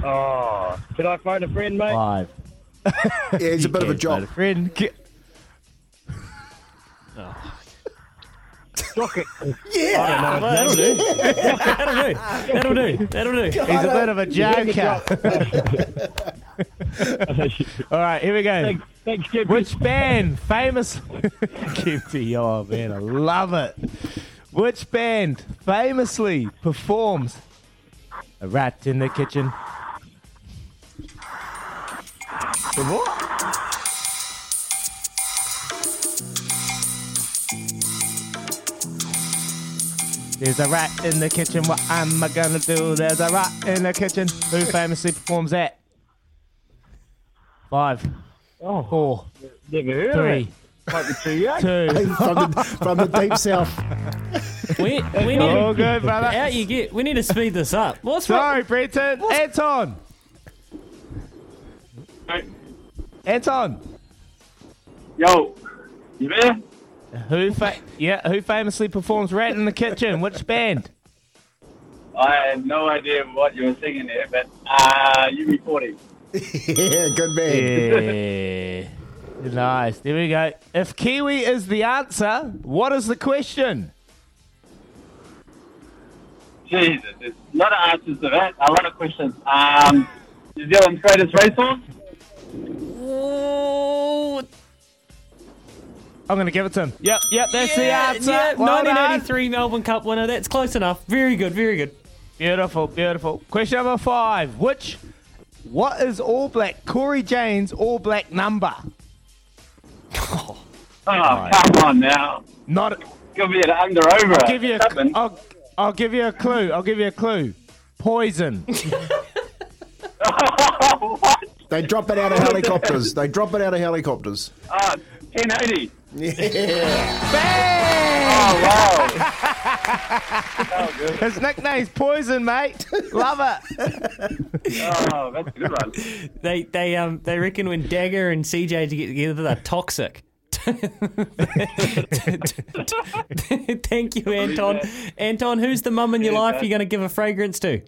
S12: Oh, should I phone a friend, mate?
S4: Five.
S5: Yeah, he's a bit of a job.
S4: Friend, get,
S12: Rocket.
S5: Yeah.
S4: I don't know.
S6: That'll do. That'll do. That'll do. That'll do.
S4: He's a bit of a joker. All right, here we go.
S12: Thanks, thanks, Kempy.
S4: Which band famous? Kempy, oh man, I love it. Which band famously performs a rat in the kitchen? The what? There's a rat in the kitchen. What am I gonna do? There's a rat in the kitchen. Who famously performs that? Five,
S12: Oh,
S4: four,
S12: never heard
S4: three,
S12: of it. Might be too young.
S4: two.
S5: from, the, from the deep south.
S6: We, we need
S4: All good, brother.
S6: Out you get. We need to speed this up. What's wrong?
S4: Sorry, Brenton. Anton. Anton.
S9: Yo, you there?
S4: Who fa- yeah, who famously performs Rat in the Kitchen? Which band?
S9: I had no idea what you were singing there, but uh, UB40.
S5: yeah, good man.
S4: Yeah. nice. There we go. If Kiwi is the answer, what is the question?
S9: Jesus, there's a lot of answers to that. A lot of questions. Um, New Zealand's greatest racehorse?
S6: Oh,
S4: I'm going to give it to him. Yep, yep, that's the answer.
S6: yeah,
S4: Well done.
S6: 1983 Melbourne Cup winner. That's close enough. Very good. Very good.
S4: Beautiful, beautiful. Question number five. Which, what is All Black, Cory Jane's All Black number?
S9: Oh, come on now.
S4: Not,
S9: Give me an under over.
S4: I'll give you a,
S9: Something.
S4: I'll, I'll give you a clue. I'll give you a clue. Poison.
S9: what?
S5: They drop it out of helicopters. They drop it out of helicopters.
S9: Ah, oh, 1080.
S5: Yeah.
S4: Bang!
S9: Oh, wow.
S4: His nickname's Poison, mate. Love it.
S9: Oh, that's a good one.
S6: They they um they reckon when Dagger and CJ to get together they're toxic. Thank you, Anton. Anton, who's the mum in your life you're going to give a fragrance to?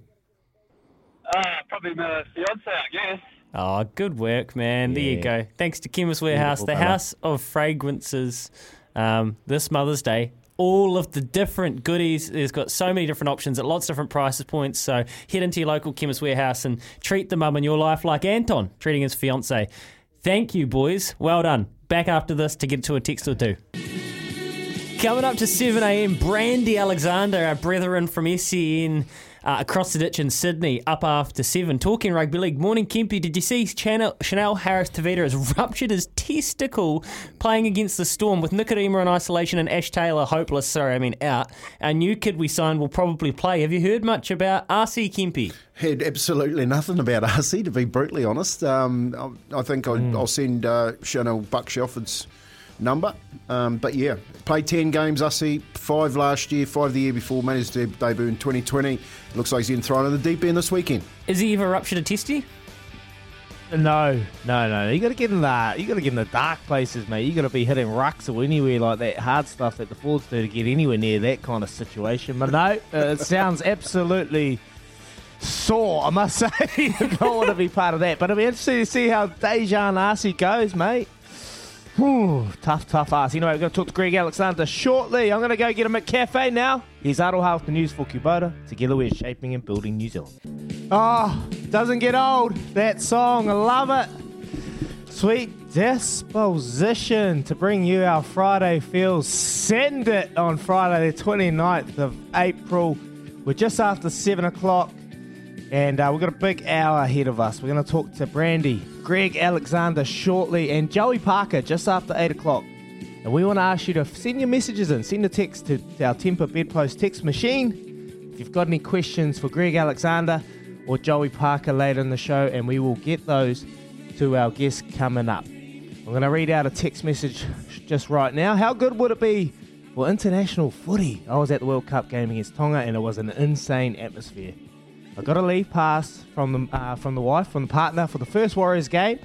S9: Uh, probably my fiance, I guess.
S6: Oh, good work, man. There you go. Thanks to Chemist Warehouse,
S4: Beautiful,
S6: the
S4: brother.
S6: house of fragrances. Um, this Mother's Day, all of the different goodies. There's got so many different options at lots of different prices points. So head into your local Chemist Warehouse and treat the mum in your life like Anton treating his fiance. Thank you, boys. Well done. Back after this to get to a text or two. Coming up to 7 a.m., Brandy Alexander, our brethren from SEN uh, across the ditch in Sydney, up after 7, talking rugby league. Morning, Kempy. Did you see Chanel, Chanel Harris Tavita has ruptured his testicle playing against the Storm with Nikorima in isolation and Ash Taylor hopeless? Sorry, I mean out. Our new kid we signed will probably play. Have you heard much about RC Kempy?
S5: Had absolutely nothing about RC, to be brutally honest. Um, I, I think I, I'll send uh, Chanel Buck Shelford's number. Um, but yeah, played 10 games, RC, five last year, five the year before, made his de- debut in 2020. Looks like he's getting thrown in the deep end this weekend.
S6: Is he ever ruptured a testy?
S4: No, no, no. You got to get in the you got to get in the dark places, mate. You got to be hitting rucks or anywhere like that hard stuff that the Fords do to get anywhere near that kind of situation. But no, uh, it sounds absolutely sore. I must say, you don't want to be part of that. But it'll be interesting to see how Daejarn Asi goes, mate. Tough, tough ass. Anyway, we're going to talk to Greg Alexander shortly. I'm going to go get him at Cafe now. Here's Aroha with the news for Kubota. Together we're shaping and building New Zealand. Oh, doesn't get old. That song, I love it. Sweet disposition to bring you our Friday feels. Send it on Friday, the 29th of April. We're just after 7 o'clock. And uh, we've got a big hour ahead of us. We're going to talk to Brandy, Greg Alexander shortly, and Joey Parker just after 8 o'clock. And we want to ask you to send your messages in. Send a text to, to our Temper Bedpost text machine if you've got any questions for Greg Alexander or Joey Parker later in the show, and we will get those to our guests coming up. I'm going to read out a text message just right now. How good would it be for international footy? I was at the World Cup game against Tonga, and it was an insane atmosphere. I got a leave pass from the uh, from the wife, from the partner for the first Warriors game,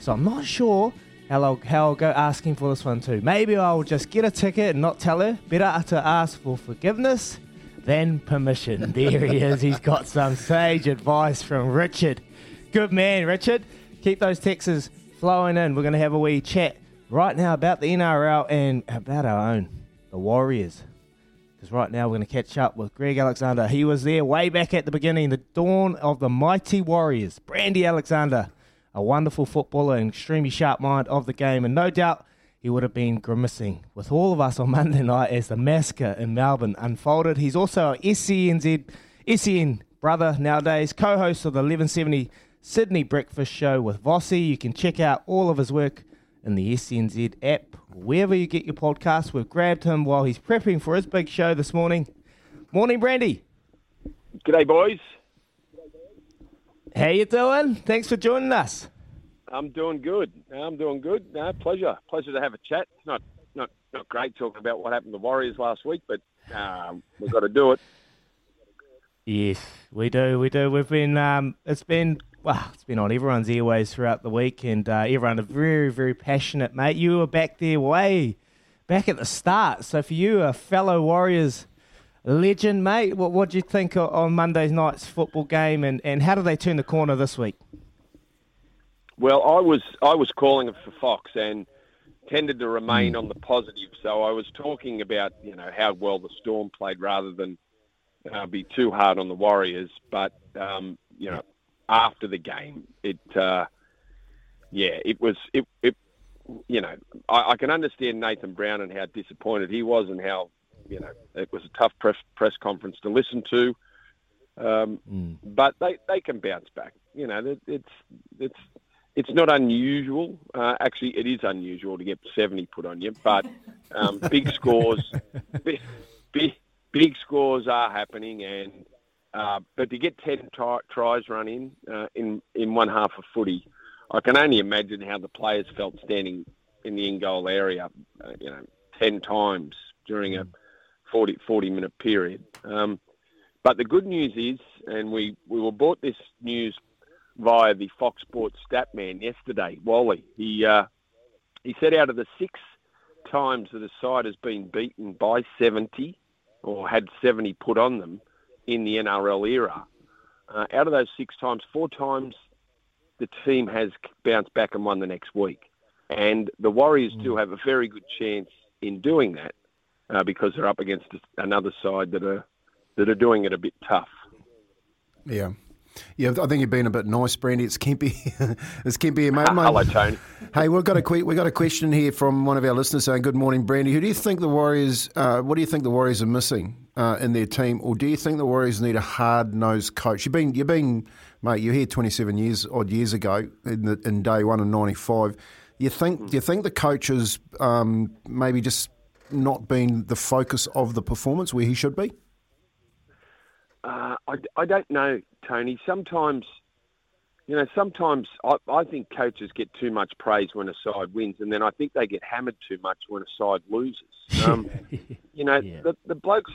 S4: so I'm not sure how I'll, how I'll go asking for this one too. Maybe I'll just get a ticket and not tell her. Better to ask for forgiveness than permission. There he is. He's got some sage advice from Richard. Good man, Richard. Keep those texts flowing in. We're going to have a wee chat right now about the NRL and about our own, the Warriors. Because right now we're going to catch up with Greg Alexander. He was there way back at the beginning, the dawn of the mighty Warriors. Brandy Alexander, a wonderful footballer and extremely sharp mind of the game, and no doubt he would have been grimacing with all of us on Monday night as the massacre in Melbourne unfolded. He's also a SENZ, SEN brother nowadays, co-host of the 1170 Sydney Breakfast Show with Vossi. You can check out all of his work in the SENZ app, wherever you get your podcasts. We've grabbed him while he's prepping for his big show this morning. Morning, Brandy.
S13: G'day, boys.
S4: How you doing? Thanks for joining us.
S13: I'm doing good. I'm doing good. No, pleasure. Pleasure to have a chat. It's not not not great talking about what happened to the Warriors last week, but um, we've got to do it.
S4: Yes, we do. We do. We've been. Um, it's been. Well, it's been on everyone's airways throughout the week, and uh, everyone are very, very passionate, mate. You were back there way back at the start. So for you, a fellow Warriors legend, mate, what what do you think on Monday night's football game, and, and how do they turn the corner this week?
S13: Well, I was I was calling it for Fox and tended to remain on the positive. So I was talking about you know how well the Storm played rather than uh, be too hard on the Warriors. But um, you know, after the game, it uh, yeah, it was it it you know I, I can understand Nathan Brown and how disappointed he was and how you know it was a tough press press conference to listen to. Um, But they, they can bounce back. You know, it, it's it's it's not unusual. Uh, actually, it is unusual to get 70 put on you, but um, big scores, big, big, big scores are happening, and uh, but to get 10 tri- tries run in uh, in in one half of footy, I can only imagine how the players felt standing in the in goal area, uh, you know, 10 times during a 40, 40 minute period. Um, but the good news is, and we, we were brought this news via the Fox Sports stat man yesterday, Wally. He uh, he said out of the six times that a side has been beaten by 70 or had 70 put on them in the NRL era, uh, out of those six times, four times the team has bounced back and won the next week. And the Warriors do have a very good chance in doing that uh, because they're up against another side that are that are doing it a bit tough.
S5: Yeah. Yeah, I think you've been a bit nice, Brandy. It's Kempy. it's Kempy here, mate. mate.
S13: Hello, Tony.
S5: Hey, we've got a que- we got a question here from one of our listeners saying, "Good morning, Brandy. Who do you think the Warriors? Uh, what do you think the Warriors are missing uh, in their team, or do you think the Warriors need a hard nosed coach? You've been you've been mate. You're here 27 years odd years ago in the, in day one in '95. You think do you think the coach has um, maybe just not been the focus of the performance where he should be?
S13: Uh, I, I don't know, Tony. Sometimes, you know, sometimes I, I think coaches get too much praise when a side wins, and then I think they get hammered too much when a side loses. Um, you know, the, the blokes,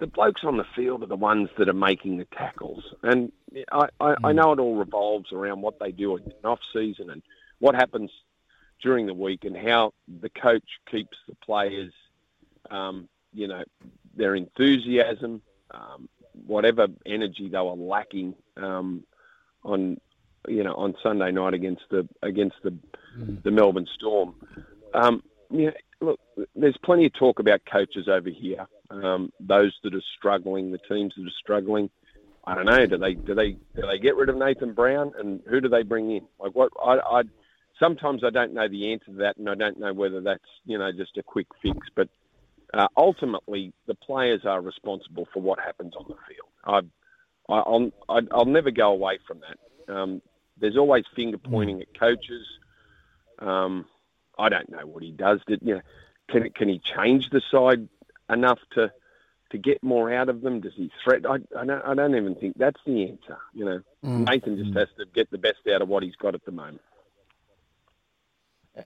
S13: the blokes on the field are the ones that are making the tackles, and I, I, I know it all revolves around what they do in off season and what happens during the week, and how the coach keeps the players, um, you know, their enthusiasm. Um, whatever energy they were lacking um, on you know on Sunday night against the against the the Melbourne Storm. Um, yeah, look, there's plenty of talk about coaches over here. Um, those that are struggling, the teams that are struggling. I don't know. Do they do they do they get rid of Nathan Brown and who do they bring in? Like what? I, I sometimes I don't know the answer to that, and I don't know whether that's you know just a quick fix. But uh, ultimately, the players are responsible for what happens on the field. I, I, I'll I'll never go away from that. Um, there's always finger pointing at coaches. Um, I don't know what he does. Did you know? Can can he change the side enough to to get more out of them? Does he threat? I, I don't. I don't even think that's the answer. You know,
S4: Mm.
S13: Nathan just has to get the best out of what he's got at the moment.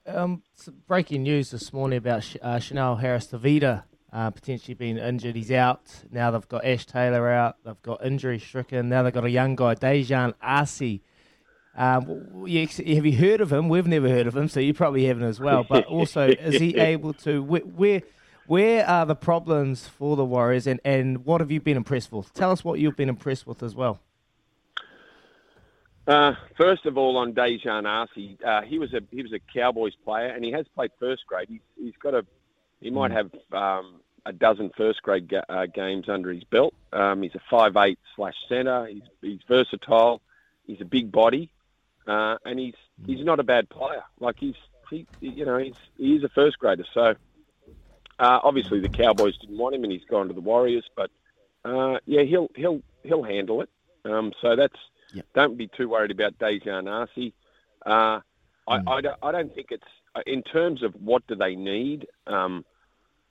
S4: Um, some breaking news this morning about Sh- uh, Chanel Harris Tavita uh, potentially being injured. He's out. Now they've got Ash Taylor out. They've got injury stricken. Now they've got a young guy, Daejarn Asi. Um, you, have you heard of him? We've never heard of him, so you probably haven't as well. But also, is he able to? Where, where where are the problems for the Warriors, and, and what have you been impressed with? Tell us what you've been impressed with as well.
S13: Uh, first of all, on Daejarn Asi, uh, he was a he was a Cowboys player, and he has played first grade. He's, he's got a he might have um, a dozen first grade ga- uh, games under his belt. Um, he's a five eight slash centre. He's he's versatile. He's a big body, uh, and he's he's not a bad player. Like he's he you know he's he is a first grader. So uh, obviously the Cowboys didn't want him, and he's gone to the Warriors. But uh, yeah, he'll he'll he'll handle it. Um, so that's don't be too worried about Daejarn Asi. Uh, I, I, don't, I don't think it's in terms of what do they need. Um,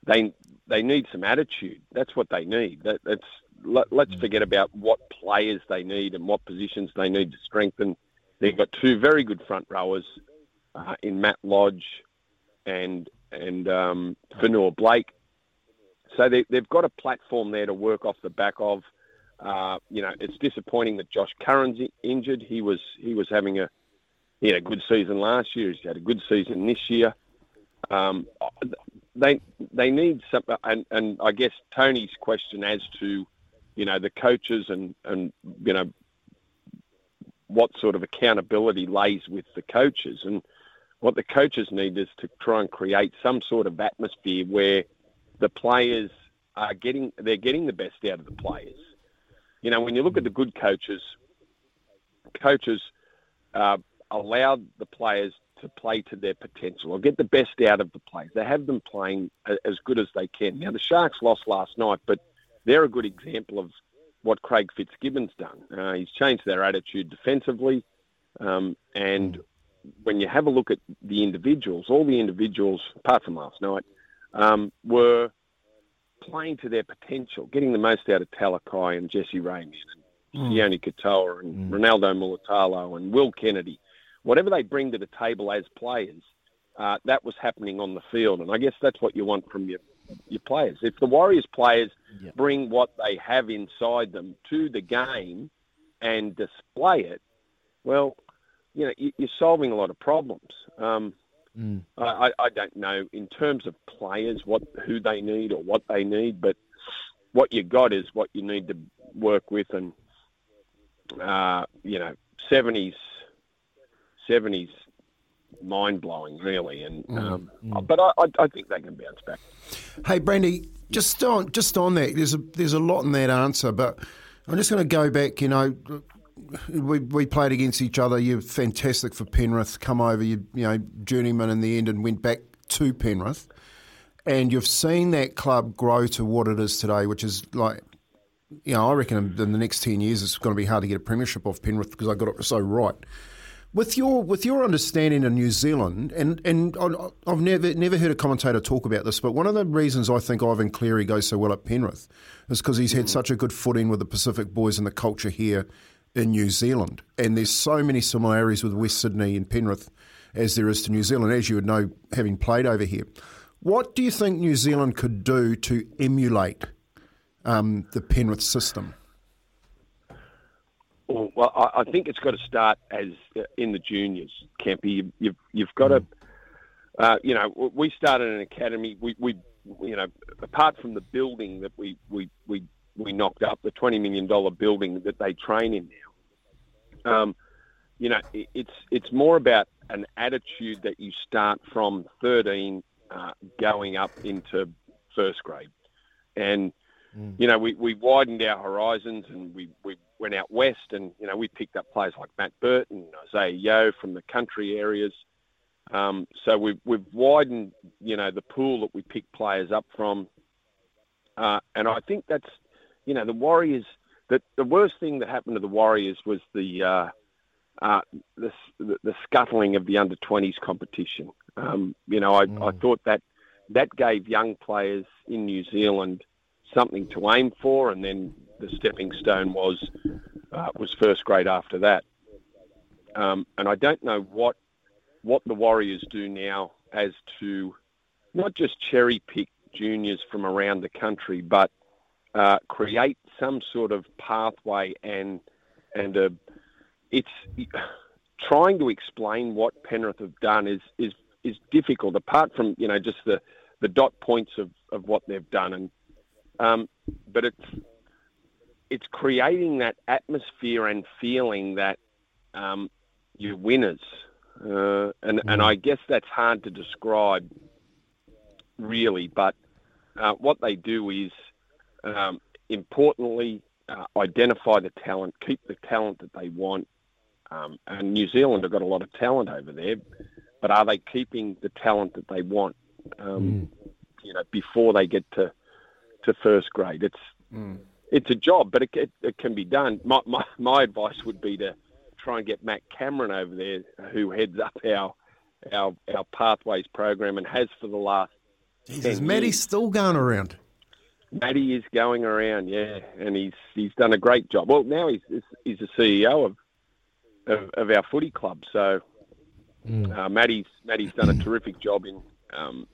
S13: they they need some attitude. That's what they need. That, that's let, let's forget about what players they need and what positions they need to strengthen. They've got two very good front rowers uh, in Matt Lodge and and um, Fonua-Blake. So they, they've got a platform there to work off the back of. Uh, you know, it's disappointing that Josh Curran's injured. He was he was having a he had a good season last year. He's had a good season this year. Um, they they need some, and, and I guess Tony's question as to you know the coaches and and you know what sort of accountability lays with the coaches and what the coaches need is to try and create some sort of atmosphere where the players are getting they're getting the best out of the players. You know, when you look at the good coaches, coaches uh, allow the players to play to their potential or get the best out of the players. They have them playing as good as they can. Now, the Sharks lost last night, but they're a good example of what Craig Fitzgibbon's done. Uh, he's changed their attitude defensively, um, and when you have a look at the individuals, all the individuals, apart from last night, um, were playing to their potential, getting the most out of Talakai and Jesse Ramien and
S14: Mm.
S13: Sione Katoa and Ronaldo Mulitalo and Will Kennedy. Whatever they bring to the table as players, uh, that was happening on the field. And I guess that's what you want from your, your players. If the Warriors players bring what they have inside them to the game and display it, well, you know, you- you're solving a lot of problems. Um, I, I- I don't know in terms of players what who they need or what they need, but what you got is what you need to work with, and uh, you know, seventies, seventies, mind blowing, really. And um, but I, I, I think they can bounce back.
S5: Hey, Brandy, just on just on that, there's a there's a lot in that answer, but I'm just going to go back. You know, we we played against each other. You're fantastic for Penrith. Come over, you you know, journeyman in the end, and went back to Penrith. And you've seen that club grow to what it is today, which is like, you know, I reckon in the next ten years it's going to be hard to get a premiership off Penrith because I got it so right. With your with your understanding of New Zealand, and and I've never never heard a commentator talk about this, but one of the reasons I think Ivan Cleary goes so well at Penrith is because he's had such a good footing with the Pacific boys and the culture here in New Zealand, and there's so many similarities with West Sydney and Penrith as there is to New Zealand, as you would know, having played over here. What do you think New Zealand could do to emulate um, the Penrith system?
S13: Well, well, I, think it's got to start as uh, in the juniors, Campy. You, you've you've got to, uh, you know, we started an academy. We, we, you know, apart from the building that we we we, we knocked up, the twenty million dollar building that they train in now. Um, you know, it's it's more about an attitude that you start from 13 uh, going up into first grade. And, you know, we, we widened our horizons and we, we went out west and, you know, we picked up players like Matt Burton, and Isaah Yeo from the country areas. Um, so we've, we've widened, you know, the pool that we pick players up from. Uh, and I think that's, you know, the Warriors, the, the worst thing that happened to the Warriors was the, uh, uh, the, the, scuttling of the under 20s competition. Um, you know, I, I thought that that gave young players in New Zealand something to aim for, and then the stepping stone was uh, was first grade after that. Um, and I don't know what what the Warriors do now as to not just cherry pick juniors from around the country, but uh, create some sort of pathway and and a, it's trying to explain what Penrith have done is is is difficult. Apart from you know just the the dot points of, of what they've done, and um, but it's it's creating that atmosphere and feeling that um, you're winners, uh, and and I guess that's hard to describe really, but uh, what they do is um, importantly uh, identify the talent, keep the talent that they want. Um, and New Zealand have got a lot of talent over there, but are they keeping the talent that they want? Um, You know, before they get to to first grade, it's it's a job, but it, it, it can be done. My, my my advice would be to try and get Matt Cameron over there, who heads up our our our pathways program and has for the last.
S14: Jesus,
S13: 10
S14: Matty's still going around.
S13: Matty is going around, yeah, and he's he's done a great job. Well, now he's he's the CEO of of, of our footy club. So uh, Matty's Matty's done a terrific job in um,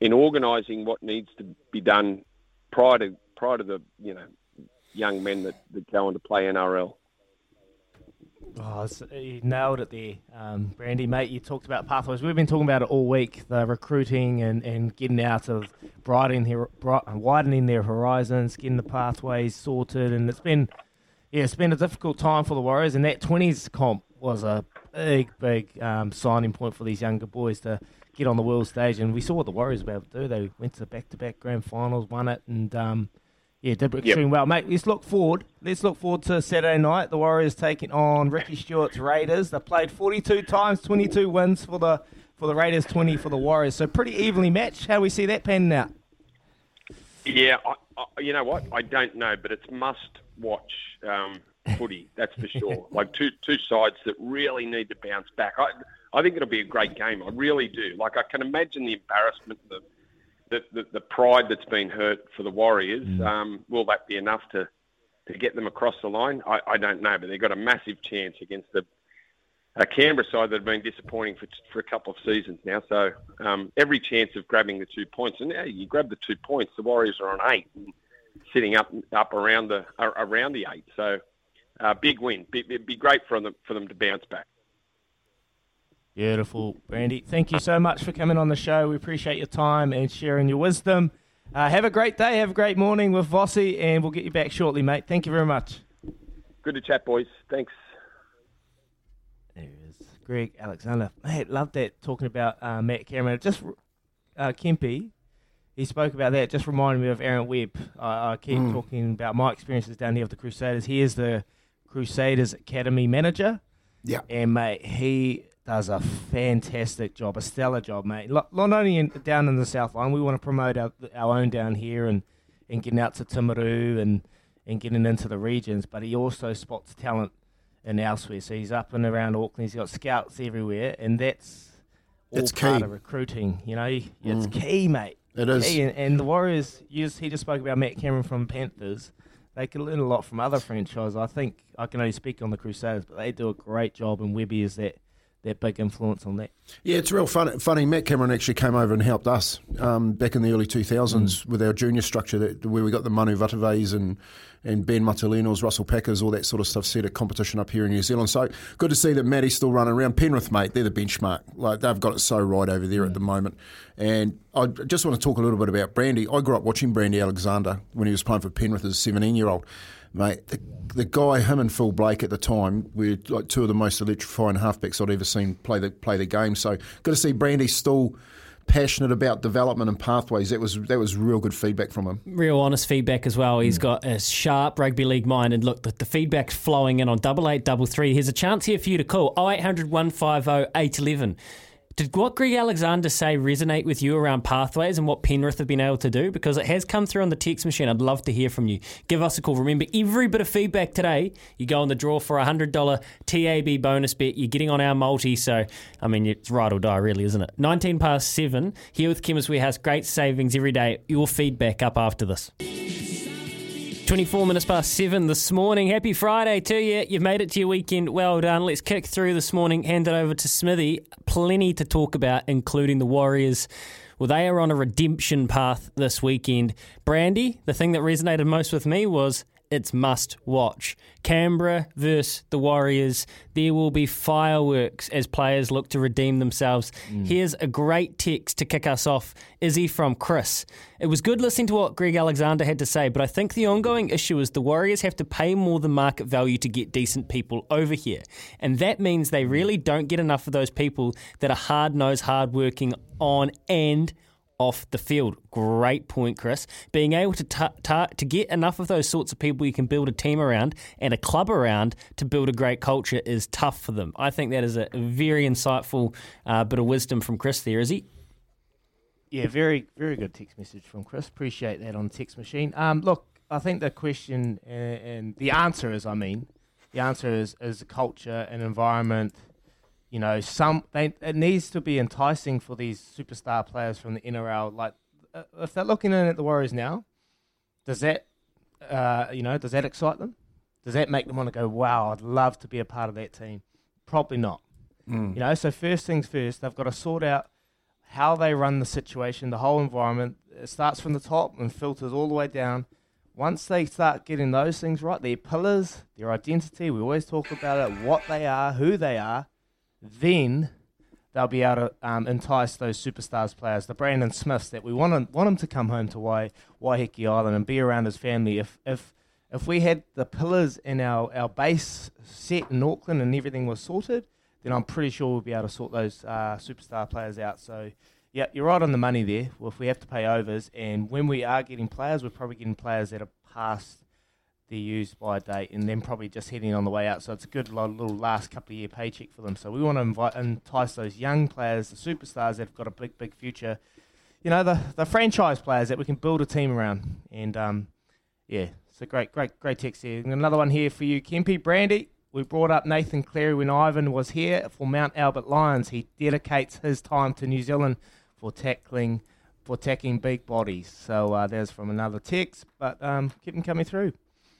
S13: in organising what needs to be done prior to prior to the you know young men that, that go on to play NRL.
S4: Oh, you nailed it there, um, Brandy, mate. You talked about pathways. We've been talking about it all week. The recruiting and, and getting out of broadening their, widening their horizons, getting the pathways sorted, and it's been yeah, it's been a difficult time for the Warriors. And that twenties comp was a big, big um, signing point for these younger boys to get on the world stage. And we saw what the Warriors were able to do. They went to back-to-back grand finals, won it, and um, yeah, did extremely well, mate. Let's look forward. Let's look forward to Saturday night. The Warriors taking on Ricky Stuart's Raiders. They played 42 times, 22 wins for the for the Raiders, 20 for the Warriors. So pretty evenly matched. How we see that panning out?
S13: Yeah, I, I, you know what? I don't know, but it's must watch um, footy. That's for sure. like two two sides that really need to bounce back. I I think it'll be a great game. I really do. Like I can imagine the embarrassment, the the, the, the pride that's been hurt for the Warriors. Um, will that be enough to to get them across the line? I, I don't know, but they've got a massive chance against the a Canberra side that have been disappointing for, for a couple of seasons now. So um, every chance of grabbing the two points. And now you grab the two points, the Warriors are on eight, and sitting up up around the around the eight. So uh, big win. It'd be great for them for them to bounce back.
S4: Beautiful, Brandy. Thank you so much for coming on the show. We appreciate your time and sharing your wisdom. Uh, have a great day. Have a great morning with Vossi, and we'll get you back shortly, mate. Thank you very much.
S13: Good to chat, boys. Thanks.
S4: There he is. Greg Alexander. Mate, love that talking about uh, Matt Cameron. Just uh, Kempy, he spoke about that. Just reminded me of Aaron Webb. I, I keep
S14: Mm.
S4: talking about my experiences down here with the Crusaders. He is the Crusaders Academy manager.
S14: Yeah.
S4: And, mate, he does a fantastic job, a stellar job, mate. Not only in, down in the South Line, we want to promote our, our own down here and, and getting out to Timaru and, and getting into the regions, but he also spots talent in elsewhere. So he's up and around Auckland. He's got scouts everywhere, and that's all
S14: It's
S4: part
S14: key.
S4: of recruiting. You know, it's
S14: Mm.
S4: key, mate.
S14: It is.
S4: Key. And, and the Warriors, you just, he just spoke about Matt Cameron from Panthers. They can learn a lot from other franchises. I think I can only speak on the Crusaders, but they do a great job, and Webby is that that big influence on that.
S14: Yeah, it's real fun, funny. Matt Cameron actually came over and helped us um, back in the early 2000s with our junior structure that, where we got the Manu Vatuveis and, and Ben Matulinos, Russell Packers, all that sort of stuff set a competition up here in New Zealand. So good to see that Matty's still running around. Penrith, mate, they're the benchmark. Like They've got it so right over there at the moment. And I just want to talk a little bit about Brandy. I grew up watching Brandy Alexander when he was playing for Penrith as a 17 year old.
S5: Mate. The, the guy, him and Phil Blake at the time, were like two of the most electrifying halfbacks I'd ever seen play the play the game. So good to see Brandy still passionate about development and pathways. That was that was real good feedback from him.
S6: Real honest feedback as well. He's mm. got a sharp rugby league mind, and look, the, the feedback's flowing in on double eight double three. Here's a chance here for you to call 0800 150 811. Did what Greg Alexander say resonate with you around pathways and what Penrith have been able to do? Because it has come through on the text machine. I'd love to hear from you. Give us a call. Remember, every bit of feedback today, you go on the draw for a $100 TAB bonus bet. You're getting on our multi, so, I mean, it's right or die, really, isn't it? 19 past 7, here with Chemist Warehouse. Great savings every day. Your feedback up after this. 24 minutes past 7 this morning. Happy Friday to you. You've made it to your weekend. Well done. Let's kick through this morning. Hand it over to Smithy. Plenty to talk about, including the Warriors. Well, they are on a redemption path this weekend. Brandy, the thing that resonated most with me was it's must watch. Canberra versus the Warriors. There will be fireworks as players look to redeem themselves. Mm. Here's a great text to kick us off. Izzy from Chris. It was good listening to what Greg Alexander had to say, but I think the ongoing issue is the Warriors have to pay more than market value to get decent people over here. And that means they really don't get enough of those people that are hard nosed, hard working on and off the field. Great point, Chris. Being able to ta- ta- to get enough of those sorts of people you can build a team around and a club around to build a great culture is tough for them. I think that is a very insightful uh, bit of wisdom from Chris there, is he?
S4: Yeah, very very good text message from Chris. Appreciate that on text machine. Um, look, I think the question and, and the answer is, I mean, the answer is is culture and environment. You know, some they, it needs to be enticing for these superstar players from the NRL. Like, uh, if they're looking in at the Warriors now, does that, uh, you know, does that excite them? Does that make them want to go? Wow, I'd love to be a part of that team. Probably not.
S5: Mm.
S4: You know, so first things first, they've got to sort out how they run the situation, the whole environment. It starts from the top and filters all the way down. Once they start getting those things right, their pillars, their identity, we always talk about it, what they are, who they are, then they'll be able to um, entice those superstars players, the Brandon Smiths that we want want them to come home to Wai, Waiheke Island and be around his family. If if if we had the pillars in our, our base set in Auckland and everything was sorted, then I'm pretty sure we'll be able to sort those uh, superstar players out. So, yeah, you're right on the money there. Well, if we have to pay overs, and when we are getting players, we're probably getting players that are past their use by date, and then probably just heading on the way out. So it's a good little last couple of year paycheck for them. So we want to invite, entice those young players, the superstars that have got a big, big future. You know, the the franchise players that we can build a team around, and um, yeah, so great, great, great text here. And another one here for you, Kempy Brandy. We brought up Nathan Cleary when Ivan was here for Mount Albert Lions. He dedicates his time to New Zealand for tackling, for tackling big bodies. So uh, there's from another text, but um, keep them coming through.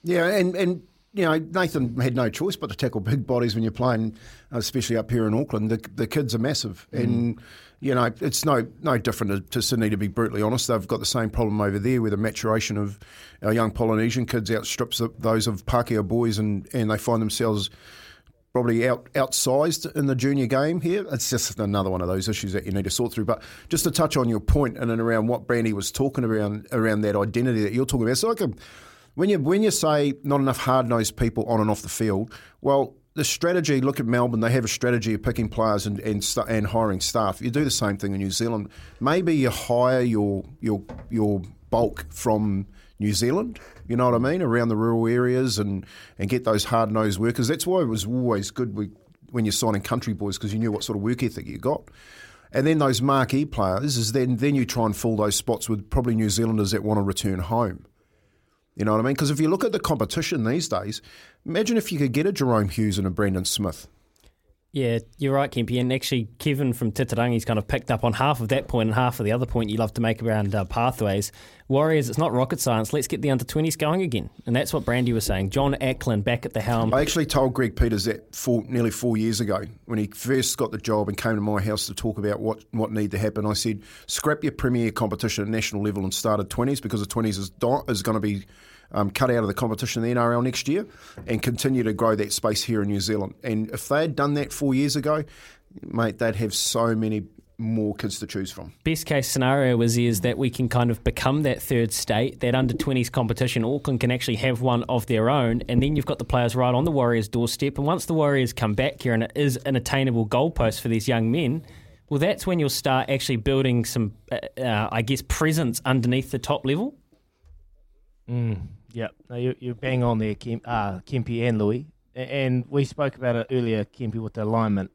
S5: Yeah, and, and you know, Nathan had no choice but to tackle big bodies when you're playing, uh, especially up here in Auckland. The, the kids are massive. Mm. And, you know, it's no no different to, to Sydney, to be brutally honest. They've got the same problem over there where the maturation of our young Polynesian kids outstrips the- those of Pākehā boys and, and they find themselves probably out outsized in the junior game here. It's just another one of those issues that you need to sort through. But just to touch on your point and around what Brandy was talking around around that identity that you're talking about, it's like a, when you when you say not enough hard nosed people on and off the field, well. The strategy, look at Melbourne, they have a strategy of picking players and, and, and hiring staff. You do the same thing in New Zealand. Maybe you hire your, your, your bulk from New Zealand, you know what I mean, around the rural areas and, and get those hard nosed workers. That's why it was always good we, when you're signing country boys because you knew what sort of work ethic you got. And then those marquee players is then then you try and fill those spots with probably New Zealanders that want to return home. You know what I mean? Because if you look at the competition these days, imagine if you could get a Jahrome Hughes and a Brandon Smith.
S6: Yeah, you're right, Kempy. And actually, Kevin from Titirangi's kind of picked up on half of that point and half of the other point you love to make around uh, pathways. Warriors, it's not rocket science. Let's get the under 20s going again. And that's what Brandy was saying. John Ackland back at the helm.
S5: I actually told Greg Peters that four, nearly four years ago when he first got the job and came to my house to talk about what, what needed to happen. I said, scrap your premier competition at national level and start at 20s because the 20s is, do- is going to be um, cut out of the competition in the NRL next year and continue to grow that space here in New Zealand. And if they had done that four years ago, mate, they'd have so many
S14: more kids to choose from.
S6: Best case scenario is is that we can kind of become that third state, that under 20s competition. Auckland can actually have one of their own, and then you've got the players right on the Warriors' doorstep. And once the Warriors come back here and it is an attainable goalpost for these young men, well, that's when you'll start actually building some, uh, uh, I guess, presence underneath the top level.
S4: Mm, yep. No, you, you're bang on there, Kim, uh, and Louis. And we spoke about it earlier, Kempy, with the alignment.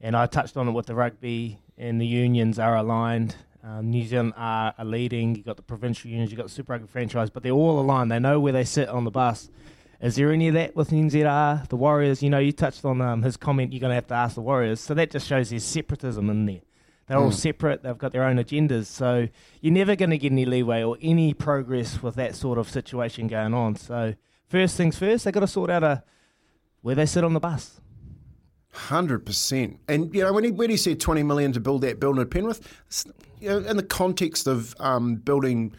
S4: And I touched on it with the rugby and the unions are aligned. Um, New Zealand are, are leading. You've got the provincial unions, you've got the Super Rugby franchise, but they're all aligned. They know where they sit on the bus. Is there any of that with NZR? The Warriors, you know, you touched on um, his comment, you're going to have to ask the Warriors. So that just shows there's separatism in there. They're all
S14: Mm.
S4: separate, they've got their own agendas. So you're never going to get any leeway or any progress with that sort of situation going on. So, first things first, they've got to sort out a where they sit on the bus.
S14: Hundred percent, and you know when he when he said twenty million to build that building at Penrith, you know, in the context of um, building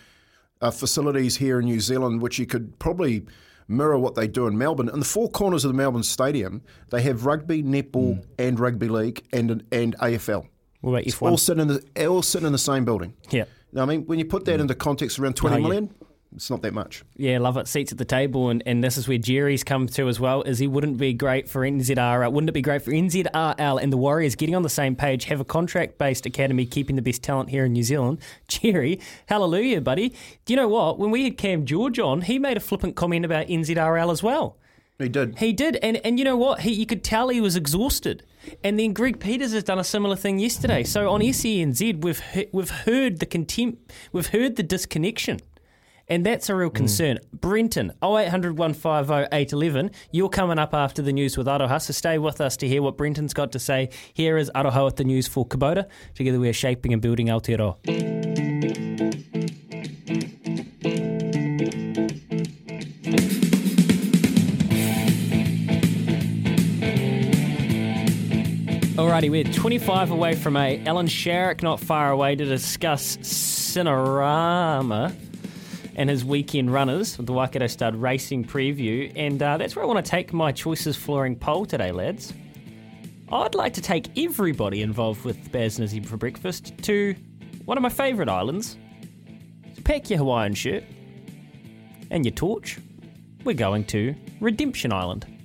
S14: uh, facilities here in New Zealand, which you could probably mirror what they do in Melbourne. In the four corners of the Melbourne Stadium, they have rugby, netball, and rugby league, and and AFL.
S6: What about
S14: It's
S6: F1?
S14: all sitting in the all sitting in the same building.
S6: Yeah.
S14: Now, I mean, when you put that mm. into context, around twenty
S6: Oh, yeah.
S14: million, it's not that much.
S6: Yeah, love it. Seats at the table, and, and this is where Jerry's come to as well. Is he wouldn't be great for NZR? Wouldn't it be great for NZRL and the Warriors getting on the same page, have a contract-based academy, keeping the best talent here in New Zealand? Jerry, hallelujah, buddy. Do you know what? When we had Cam George on, he made a flippant comment about NZRL as well.
S14: He did.
S6: He did, and and you know what? He you could tell he was exhausted. And then Greg Peters has done a similar thing yesterday. So on SENZ, we've he- we've heard the contempt, we've heard the disconnection. And that's a real hmm. concern. Brenton, 0800 150 811. You're coming up after the news with Aroha, so stay with us to hear what Brenton's got to say. Here is Aroha with the news for Kubota. Together we are shaping and building Aotearoa. Alrighty, we're 25 away from a Alan Sharrock not far away to discuss Cinerama and his weekend runners with the Waikato Stud Racing preview. And uh, that's where I want to take my choices flooring poll today, lads. I'd like to take everybody involved with Baz Nizzy for breakfast to one of my favourite islands. So pack your Hawaiian shirt and your torch. We're going to Redemption Island.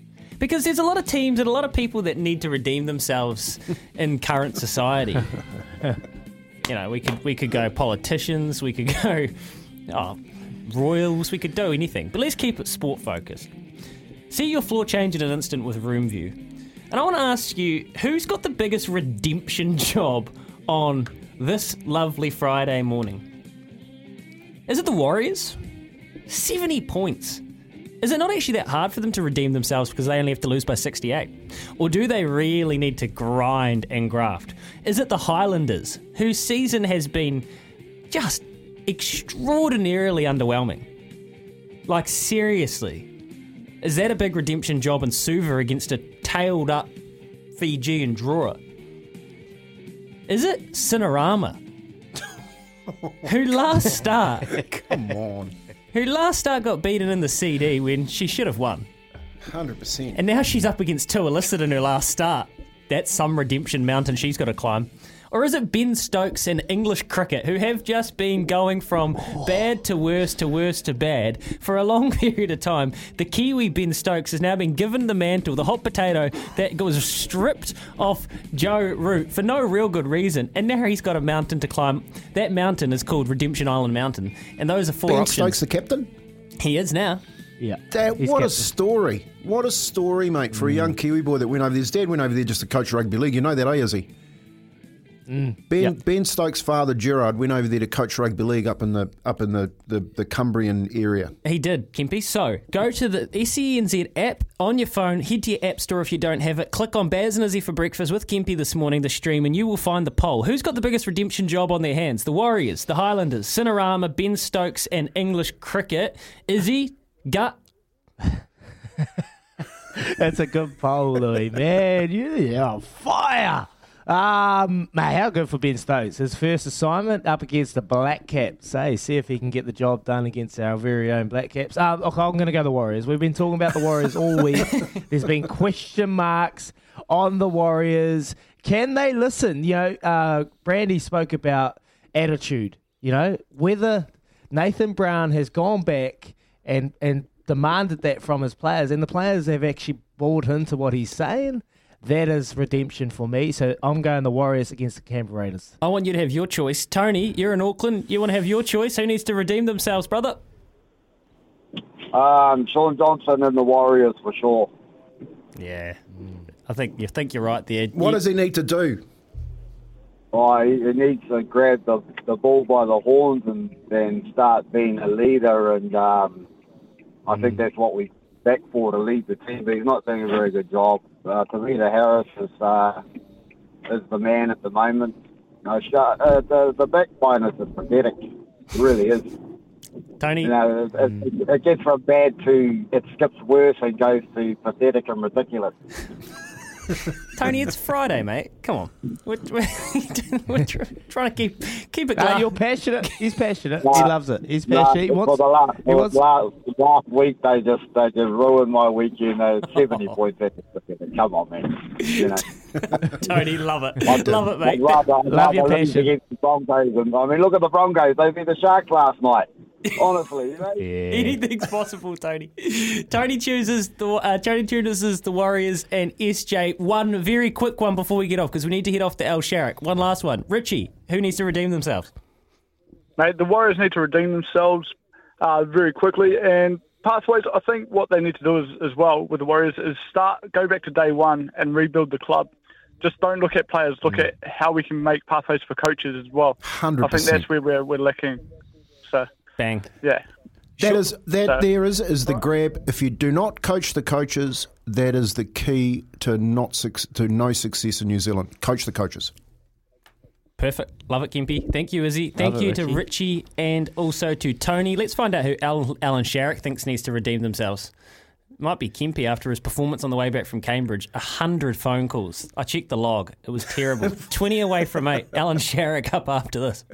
S6: Because there's a lot of teams and a lot of people that need to redeem themselves in current society. you know, we could we could go politicians, we could go oh, royals, we could do anything. But let's keep it sport focused. See your floor change in an instant with Room View. And I want to ask you, who's got the biggest redemption job on this lovely Friday morning? Is it the Warriors? 70 points. Is it not actually that hard for them to redeem themselves because they only have to lose by 68? Or do they really need to grind and graft? Is it the Highlanders, whose season has been just extraordinarily underwhelming? Like, seriously. Is that a big redemption job in Suva against a tailed up Fijian Drua? Is it Cinerama? who last start
S14: Come on,
S6: who last start got beaten in the CD when she should have won.
S14: hundred percent.
S6: And now she's up against two illicit in her last start. That's some redemption mountain she's got to climb. Or is it Ben Stokes and English cricket who have just been going from bad to worse to worse to bad for a long period of time? The Kiwi Ben Stokes has now been given the mantle, the hot potato that was stripped off Joe Root for no real good reason. And now he's got a mountain to climb. That mountain is called Redemption Island Mountain. And those are four
S14: Ben
S6: options.
S14: Stokes, the captain.
S6: He is now.
S4: Yeah.
S14: That,
S4: He's
S14: what a story. What a story, mate, for a young Kiwi boy that went over there. His dad went over there just to coach rugby league. You know that, eh, is he? Ben
S4: Yep.
S14: Ben Stokes' father Gerard went over there to coach rugby league up in the up in the, the, the Cumbrian area.
S6: He did, Kempy. So go to the SENZ app on your phone, head to your app store if you don't have it, click on Baz and Izzy for breakfast with Kempy this morning, the stream, and you will find the poll. Who's got the biggest redemption job on their hands? The Warriors, the Highlanders, Cinerama, Ben Stokes, and English cricket. Izzy, gut.
S4: That's a good poll, Louis. Man, you're on fire. Um, mate, how good for Ben Stokes? His first assignment up against the Black Caps. Hey, see if he can get the job done against our very own Black Caps. Um, okay, I'm going to go the Warriors. We've been talking about the Warriors all week. There's been question marks on the Warriors. Can they listen? You know, uh, Brandy spoke about attitude. You know, whether Nathan Brown has gone back and and demanded that from his players, and the players have actually bought into what he's saying. That is redemption for me. So I'm going the Warriors against the Canberra Raiders.
S6: I want you to have your choice. Tony, you're in Auckland. You want to have your choice. Who needs to redeem themselves, brother?
S11: Um, Shaun Johnson and the Warriors for sure.
S6: Yeah. I think you think you're right there.
S5: What
S6: You-
S5: does he need to do?
S11: Oh, he, he needs to grab the, the ball by the horns and then start being a leader. And um, I think that's what we back for to lead the team. But he's not doing a very good job. Uh, Tamita Harris is uh, is the man at the moment. No, uh, the the backboners is pathetic. It really is.
S6: Tony,
S11: You know, it, it, it gets from bad to it skips worse and goes to pathetic and ridiculous.
S6: Tony, it's Friday, mate. Come on. We're, we're, we're trying to keep keep it
S4: Uh,
S6: going.
S4: you're passionate. He's passionate.
S11: Nah,
S4: he loves it. He's
S11: nah,
S4: passionate. he
S11: for the last,
S4: he wants
S11: last, last week they just they just ruined my weekend. Uh, Seventy points. Come on, man. You know.
S6: Tony, love it.
S11: I'd-
S6: love it, mate.
S11: I'd rather, I'd
S4: Love your
S11: rather lose
S4: passion.
S11: against the Broncos. And, I mean, look at the Broncos. They beat the Sharks last night. Honestly, you know.
S6: Anything's possible, Tony. Tony chooses the uh, Tony chooses the Warriors and SJ. One very quick one before we get off because we need to head off to Al Sharrock. One last one. Richie, who needs to redeem themselves?
S12: Mate, the Warriors need to redeem themselves uh, very quickly. And pathways, I think what they need to do is, as well with the Warriors is start go back to day one and rebuild the club. Just don't look at players. Look at how we can make pathways for coaches as well. Hundred. I think that's where we're, we're lacking. So
S6: Bang.
S12: yeah.
S5: That is that
S12: So-
S5: there is is the grab. If you do not coach the coaches, that is the key to not suc to no success in New Zealand. Coach the coaches.
S6: Perfect. Love it, Kempy. Thank you, Izzy. Thank
S4: Love it,
S6: you to
S4: Richie.
S6: Richie and also to Tony. Let's find out who Alan, Alan Sharrock thinks needs to redeem themselves. Might be Kempy after his performance on the way back from Cambridge. A hundred phone calls. I checked the log. It was terrible. Twenty away from eight. Alan Sharrock up after this.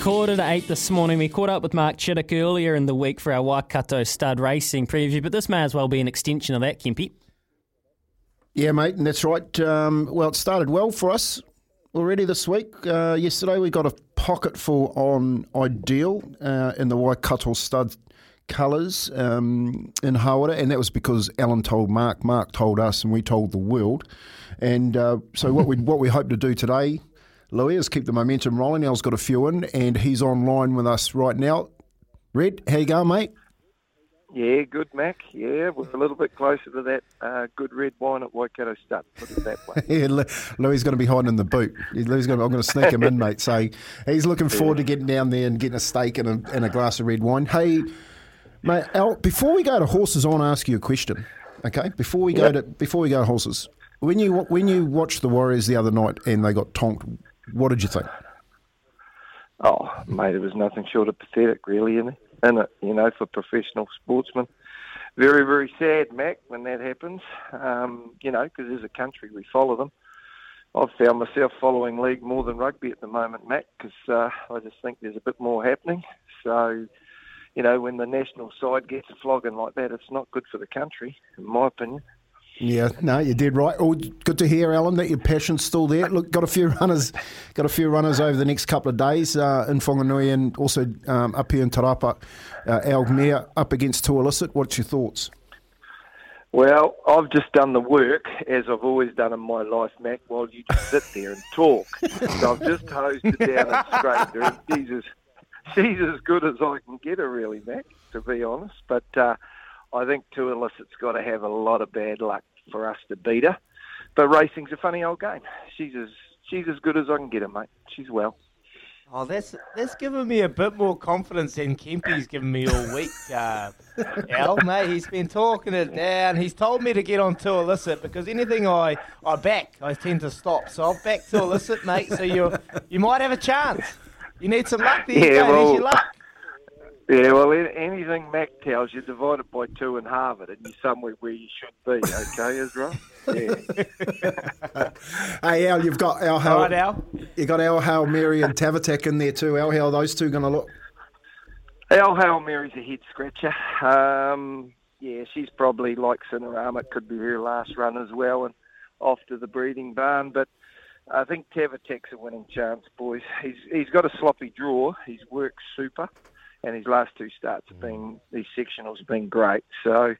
S6: Quarter to eight this morning. We caught up with Mark Chittick earlier in the week for our Waikato stud racing preview, but this may as well be an extension of that, Kempy.
S5: Yeah, mate, and that's right. Um, well, it started well for us already this week. Uh, yesterday we got a pocket full on Ideal uh, in the Waikato stud colours um, in Hawera, and that was because Alan told Mark, Mark told us, and we told the world. And uh, so what we what we hope to do today, Louis, is keep the momentum rolling. Al's got a few in, and he's online with us right now. Red, how you going, mate?
S15: Yeah, good, Mac. Yeah, we're a little bit closer to that uh, good red wine at Waikato Stud. Put it that way.
S5: Yeah, Lou- Louis going to be hiding in the boot. Louis going to, I'm going to sneak him in, mate. So he's looking forward to getting down there and getting a steak and a, and a glass of red wine. Hey, mate, Al, before we go to horses, I want to ask you a question. Okay, before we go
S15: Yep.
S5: to before we go to horses, when you when you watched the Warriors the other night and they got tonked, what did you think?
S15: Oh, mate, it was nothing short of pathetic, really, isn't it? It? You know, for professional sportsmen. Very, very sad, Mac, when that happens. Um, you know, because as a country, we follow them. I've found myself following league more than rugby at the moment, Mac, because uh, I just think there's a bit more happening. So, you know, when the national side gets a flogging like that, it's not good for the country, in my opinion.
S5: Yeah, no, you did right. Oh, good to hear, Alan, that your passion's still there. Look, got a few runners, got a few runners over the next couple of days uh, in Whanganui and also um, up here in Te Rapa. Uh, Al Mayor up against Tualicit. What's your thoughts?
S15: Well, I've just done the work, as I've always done in my life, Mac, while you just sit there and talk. so I've just hosed it down and scraped her, and she's as, she's as good as I can get her, really, Mac, to be honest. But uh, I think Tualicit's got to have a lot of bad luck for us to beat her. But racing's a funny old game. She's as she's as good as I can get her, mate. She's well.
S4: Oh, that's that's given me a bit more confidence than Kempy's given me all week. Uh, Al, mate, he's been talking it down. He's told me to get on to illicit because anything I, I back, I tend to stop. So I'll back to illicit, mate. So you you might have a chance. You need some luck there.
S15: Yeah,
S4: mate.
S15: well-
S4: luck.
S15: Yeah, well, anything Mac tells you, divide it by two and halve it, and you're somewhere where you should be, okay, Ezra?
S7: Yeah.
S14: Hey Al, you've got our Hal.
S4: All right, Al.
S14: You got our Hail Mary and Tavatak in there too. Al, how are those two going to look?
S15: Al Hail Mary's a head scratcher. Um, yeah, she's probably like Cinerama. It could be her last run as well, and off to the breeding barn. But I think Tavatek's a winning chance, boys. He's he's got a sloppy draw. He's worked super, and his last two starts have been mm. these sectionals have been great. So.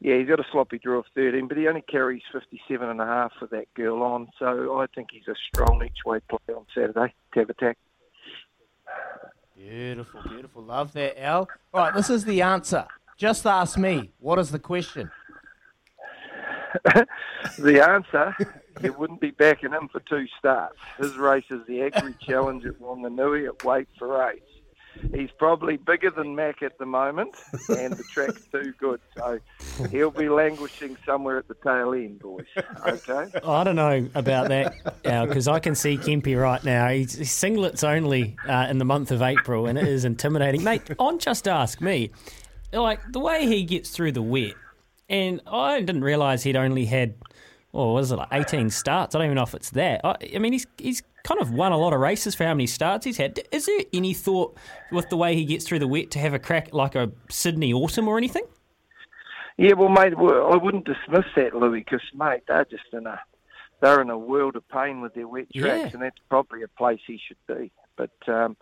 S15: Yeah, he's got a sloppy draw of 13, but he only carries 57 and a half for that girl on. So I think he's a strong each way play on Saturday. Tavatak.
S4: Beautiful, beautiful. Love that, Al. All right, this is the answer. Just ask me. What is the question?
S15: the answer, you wouldn't be backing him for two starts. His race is the Agri Challenge at Wanganui at Weight for Age. He's probably bigger than Mac at the moment, and the track's too good. So he'll be languishing somewhere at the tail end, boys. Okay?
S6: I don't know about that because I can see Kempy right now. He's, singlets only uh, in the month of April, and it is intimidating, mate. On just ask me, like the way he gets through the wet, and I didn't realise he'd only had, what was it like eighteen starts? I don't even know if it's that. I, I mean, he's he's kind of won a lot of races for how many starts he's had. Is there any thought with the way he gets through the wet to have a crack like a Sydney autumn or anything?
S15: Yeah, well, mate, well, I wouldn't dismiss that, Louis, because, mate, they're just in a they're in a world of pain with their wet tracks,
S6: Yeah.
S15: and that's probably a place he should be. But um,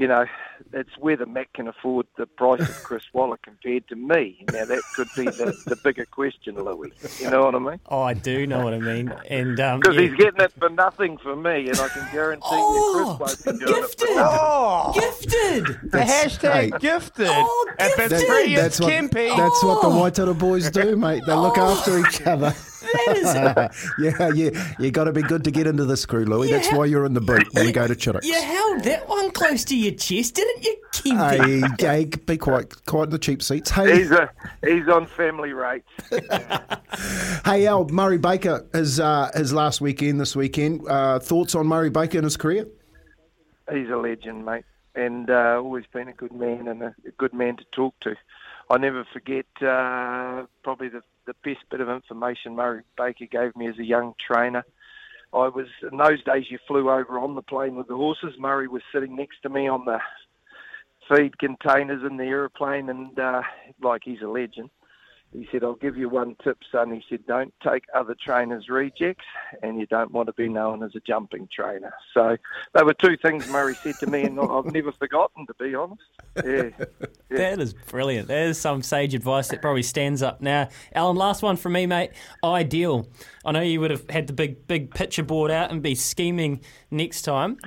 S15: you know, it's whether Matt can afford the price of Chris Waller compared to me. Now that could be the, the bigger question, Louis. You know what I mean?
S6: Oh, I do know what I mean, and um,
S15: Because
S6: yeah.
S15: he's getting it for nothing for me, and I can guarantee you Chris won't be doing it for.
S4: Oh,
S6: gifted.
S4: The hashtag
S14: hey.
S4: gifted.
S6: Oh,
S4: If it's
S14: That- that's what
S4: Kempy.
S14: that's what the Waitara boys do, mate. They look after each other.
S6: That
S14: yeah, yeah. You got to be good to get into this crew, Louis. That's why you're in the boot when we go to Chittick.
S6: You held that one close to your chest, didn't you, Kempy?
S14: Hey, hey, be quiet, quiet in the cheap seats. Hey,
S15: He's a he's on family rates.
S14: hey, Al Murray Baker his uh, his last weekend this weekend. Uh, thoughts on Murray Baker and his career?
S15: He's a legend, mate, and uh, always been a good man and a, a good man to talk to. I never forget uh, probably the, the best bit of information Murray Baker gave me as a young trainer. I was in those days you flew over on the plane with the horses. Murray was sitting next to me on the feed containers in the aeroplane, and uh, like he's a legend. He said, "I'll give you one tip, son." He said, "Don't take other trainers' rejects, and you don't want to be known as a jumping trainer." So, they were two things Murray said to me, and I've never forgotten, to be honest. Yeah,
S6: That is brilliant. That is some sage advice that probably stands up now. Alan, last one from me, mate. Ideal. I know you would have had the big, big picture board out and be scheming next time.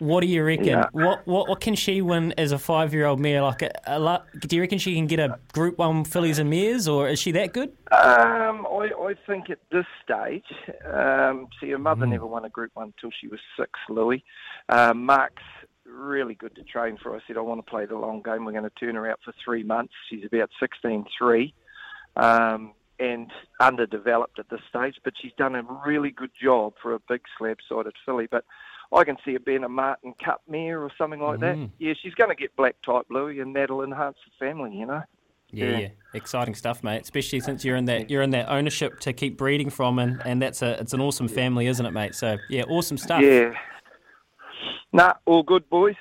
S6: What do you reckon?
S15: Yeah.
S6: What, what what can she win as a five year old mare? Like, a, a do you reckon she can get a Group One fillies and mares, or is she that good?
S15: Um, I, I think at this stage, um, see, her mother never won a Group One until she was six. Louis, um, Mark's really good to train for. I said I want to play the long game. We're going to turn her out for three months. She's about sixteen three, um, and underdeveloped at this stage, but she's done a really good job for a big slab-sided filly. But I can see her being a Marton Cup mare or something like that.
S6: Mm.
S15: Yeah, she's going to get black type Louis, and that'll enhance the family. You know.
S6: Yeah, yeah, exciting stuff, mate. Especially since you're in that you're in that ownership to keep breeding from, and, and that's a it's an awesome family, isn't it, mate? So yeah, awesome stuff.
S15: Yeah. Nah, all good, boys.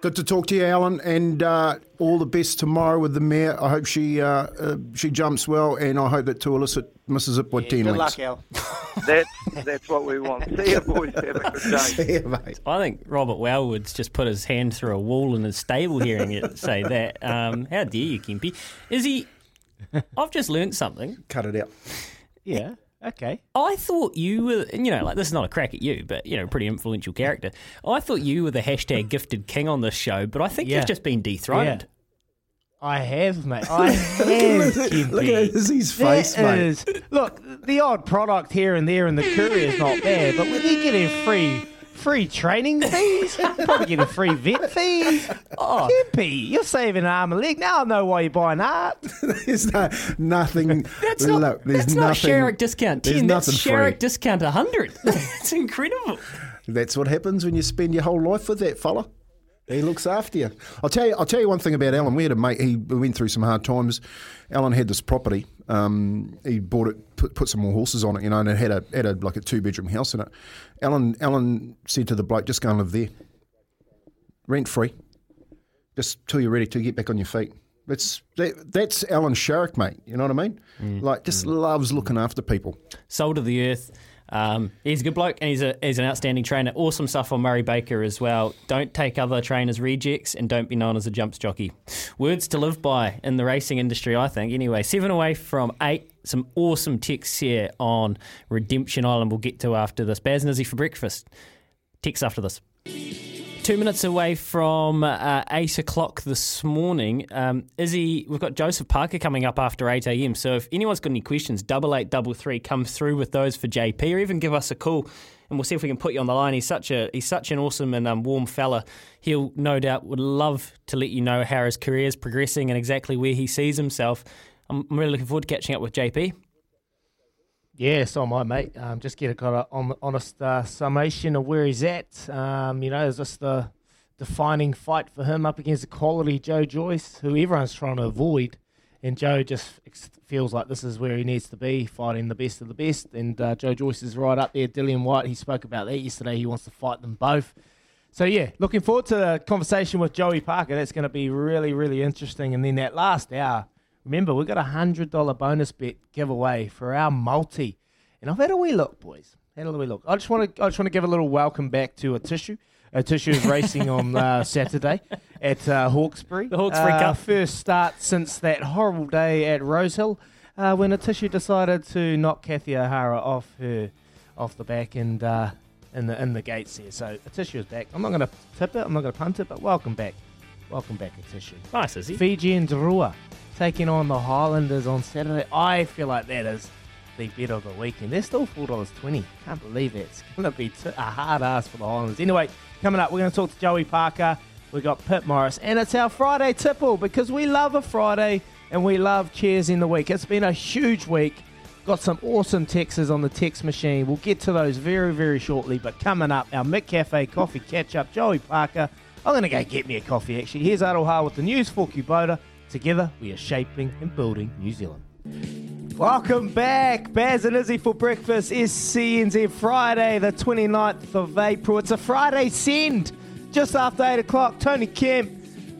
S14: Good to talk to you, Alan, and uh, all the best tomorrow with the mare. I hope she uh, uh, she jumps well, and I hope that Tualicit misses it by ten
S4: Good
S14: lengths.
S4: luck, Al.
S15: That's that's what we want. See you, boys. Have a good day.
S14: See ya, mate.
S6: I think Robert Wellwood's just put his hand through a wall in his stable hearing it say that. Um, how dare you, Kempy? Is he? I've just learnt something.
S14: Cut it out.
S4: Yeah. Okay.
S6: I thought you were, you know, like this is not a crack at you, but you know, pretty influential character. I thought you were the hashtag gifted king on this show, but I think
S4: Yeah.
S6: you've just been dethroned.
S4: I have, mate. I have.
S14: Look at-
S4: Kempy.
S14: look at his
S4: That
S14: face, mate.
S4: is- Look, the odd product here and there in the courier's not bad, but when you're getting free free training fees, probably getting free vet fees. Oh, Kempy, you're saving an arm and a leg. Now I know why you're buying art.
S14: there's no, nothing.
S6: That's not,
S14: look, there's
S6: that's not
S14: nothing,
S6: Sharrock discount
S14: There's
S6: 10, that's
S14: nothing free.
S6: Sharrock discount 100. It's incredible.
S14: That's what happens when you spend your whole life with that fella. He looks after you. I'll tell you. I'll tell you one thing about Alan. We had a mate. He went through some hard times. Alan had this property. Um, he bought it, put, put some more horses on it, you know, and it had a had a like a two bedroom house in it. Alan Alan said to the bloke, "Just go and live there, rent free, just till you're ready to get back on your feet." That's that, that's Alan Sharrock, mate. You know what I mean?
S6: Mm.
S14: Like, just loves looking after people.
S6: Soul to the earth. Um, he's a good bloke and he's, a, he's an outstanding trainer. Awesome stuff on Murray Baker as well. Don't take other trainers' rejects and don't be known as a jumps jockey. Words to live by in the racing industry, I think. Anyway, seven away from eight. Some awesome texts here on Redemption Island we'll get to after this. Baz and Izzy for breakfast. Text after this. Two minutes away from uh, 8 o'clock this morning. Um, Izzy, we've got Joseph Parker coming up after 8 a.m. So if anyone's got any questions, double eight double three, come through with those for JP or even give us a call and we'll see if we can put you on the line. He's such a he's such an awesome and um, warm fella. He'll no doubt would love to let you know how his career is progressing and exactly where he sees himself. I'm really looking forward to catching up with JP.
S4: Yeah, so am I, mate. Um, just get a kind of honest uh, summation of where he's at. Um, you know, is this the defining fight for him up against the quality Joe Joyce, who everyone's trying to avoid? And Joe just feels like this is where he needs to be, fighting the best of the best. And uh, Joe Joyce is right up there. Dillian Whyte, he spoke about that yesterday. He wants to fight them both. So, yeah, looking forward to the conversation with Joey Parker. That's going to be really, really interesting. And then that last hour, remember, we've got a $100 bonus bet giveaway for our multi. And I've had a wee look, boys. Had a wee look. I just want to, I just want to give a little welcome back to a tissue. A tissue is racing on uh, Saturday at uh, Hawkesbury.
S6: The Hawkesbury
S4: uh,
S6: Cup.
S4: First start since that horrible day at Rosehill uh, when a tissue decided to knock Kathy O'Hara off her, off the back and uh, in the in the gates there. So a tissue is back. I'm not going to tip it. I'm not going to punt it. But welcome back, welcome back, a tissue.
S6: Nice, is he?
S4: Fiji and Drua taking on the Highlanders on Saturday. I feel like that is the bet of the weekend. They're still four dollars twenty. Can't believe it. It's going to be t- a hard ass for the Highlanders. Anyway, coming up, we're going to talk to Joey Parker. We've got Pip Morris, and it's our Friday tipple because we love a Friday and we love cheers in the week. It's been a huge week. Got some awesome texts on the text machine. We'll get to those very, very shortly. But coming up, our Mick Cafe coffee catch up. Joey Parker. I'm going to go get me a coffee actually. Here's Aroha with the news for Kubota. Together, we are shaping and building New Zealand. Welcome back, Baz and Izzy for breakfast. SENZ Friday, the 29th of April. It's a Friday send just after 8 o'clock. Tony Kemp,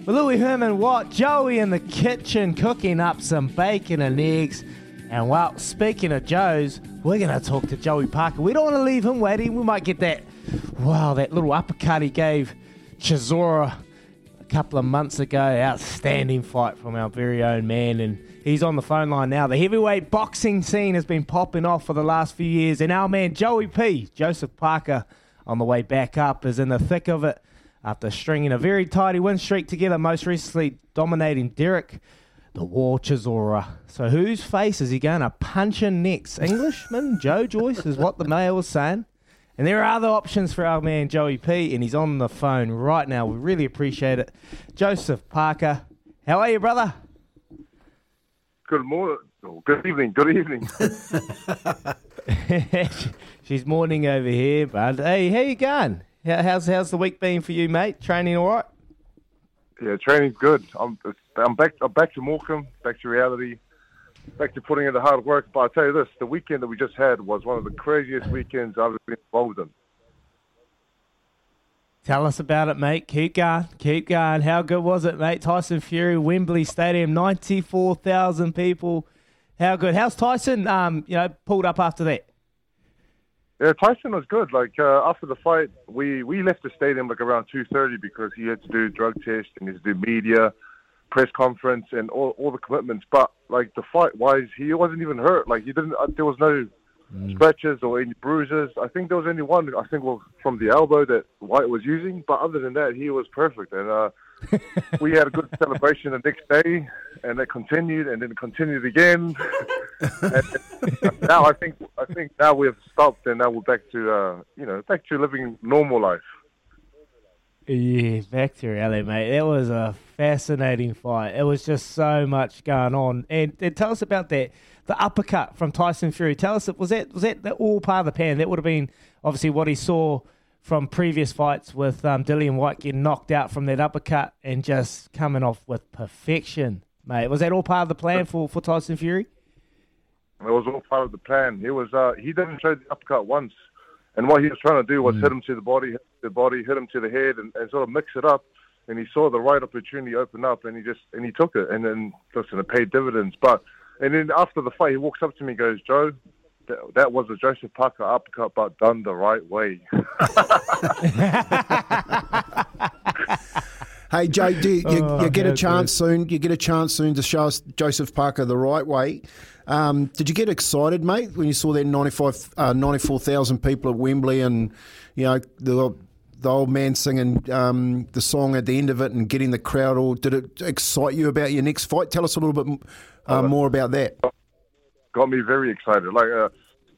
S4: Louis Herman Watt, Joey in the kitchen cooking up some bacon and eggs. And well, speaking of Joe's, we're going to talk to Joey Parker. We don't want to leave him waiting. We might get that, wow, that little uppercut he gave Chisora couple of months ago. Outstanding fight from our very own man. And he's on the phone line now. The heavyweight boxing scene has been popping off for the last few years. And our man Joey P, Joseph Parker, on the way back up, is in the thick of it after stringing a very tidy win streak together, most recently dominating Derek the War Chisora. So whose face is he going to punch in next? Englishman Joe Joyce is what the mail was saying. And there are other options for our man Joey P, and he's on the phone right now. We really appreciate it. Joseph Parker, how are you, brother?
S16: Good morning. Oh, good evening. Good evening.
S4: She's morning over here, bud. Hey, how you going? How- How's how's the week been for you, mate? Training all right?
S16: yeah, training's good. I'm I'm back. I'm back to Morecambe. Back to reality. Back to putting in the hard work. But I'll tell you this: the weekend that we just had was one of the craziest weekends I've ever been involved in.
S4: Tell us about it, mate. Keep going. Keep going. How good was it, mate? Tyson Fury, Wembley Stadium, 94,000 people. How good? How's Tyson, um, you know, pulled up after that?
S16: Yeah, Tyson was good. Like uh, after the fight, we, we left the stadium like around two thirty because he had to do drug test and he had to do media, press conference, and all all the commitments. But like the fight wise, he wasn't even hurt. Like he didn't. Uh, there was no scratches or any bruises. I think there was only one. I think was from the elbow that Whyte was using. But other than that, he was perfect. And uh, we had a good celebration the next day, and it continued, and then it continued again. and now I think I think now we've stopped, and now we're back to uh, you know back to living normal life.
S4: Yeah, back to reality, mate. That was a fascinating fight. It was just so much going on. And, and tell us about that, the uppercut from Tyson Fury. Tell us, was that was that all part of the plan? That would have been obviously what he saw from previous fights with um, Dillian Whyte getting knocked out from that uppercut and just coming off with perfection, mate. Was that all part of the plan for, for Tyson Fury?
S16: It was all part of the plan. He was uh, he didn't show the uppercut once, and what he was trying to do was hit him to the body, hit the body, hit him to the head, and, and sort of mix it up. And he saw the right opportunity open up, and he just and he took it, and then listen, it paid dividends. But and then after the fight, he walks up to me, and goes, "Joe, that, that was a Joseph Parker uppercut, but done the right way."
S14: Hey Joe, do you, you,
S16: Oh,
S14: you get a
S16: how
S14: chance soon? You get a chance soon to show us Joseph Parker the right way. Um, did you get excited, mate, when you saw that 95, uh, 94,000 people at Wembley and you know the the old man singing um, the song at the end of it and getting the crowd all? Did it excite you about your next fight? Tell us a little bit uh, more about that.
S16: got me very excited. Like uh,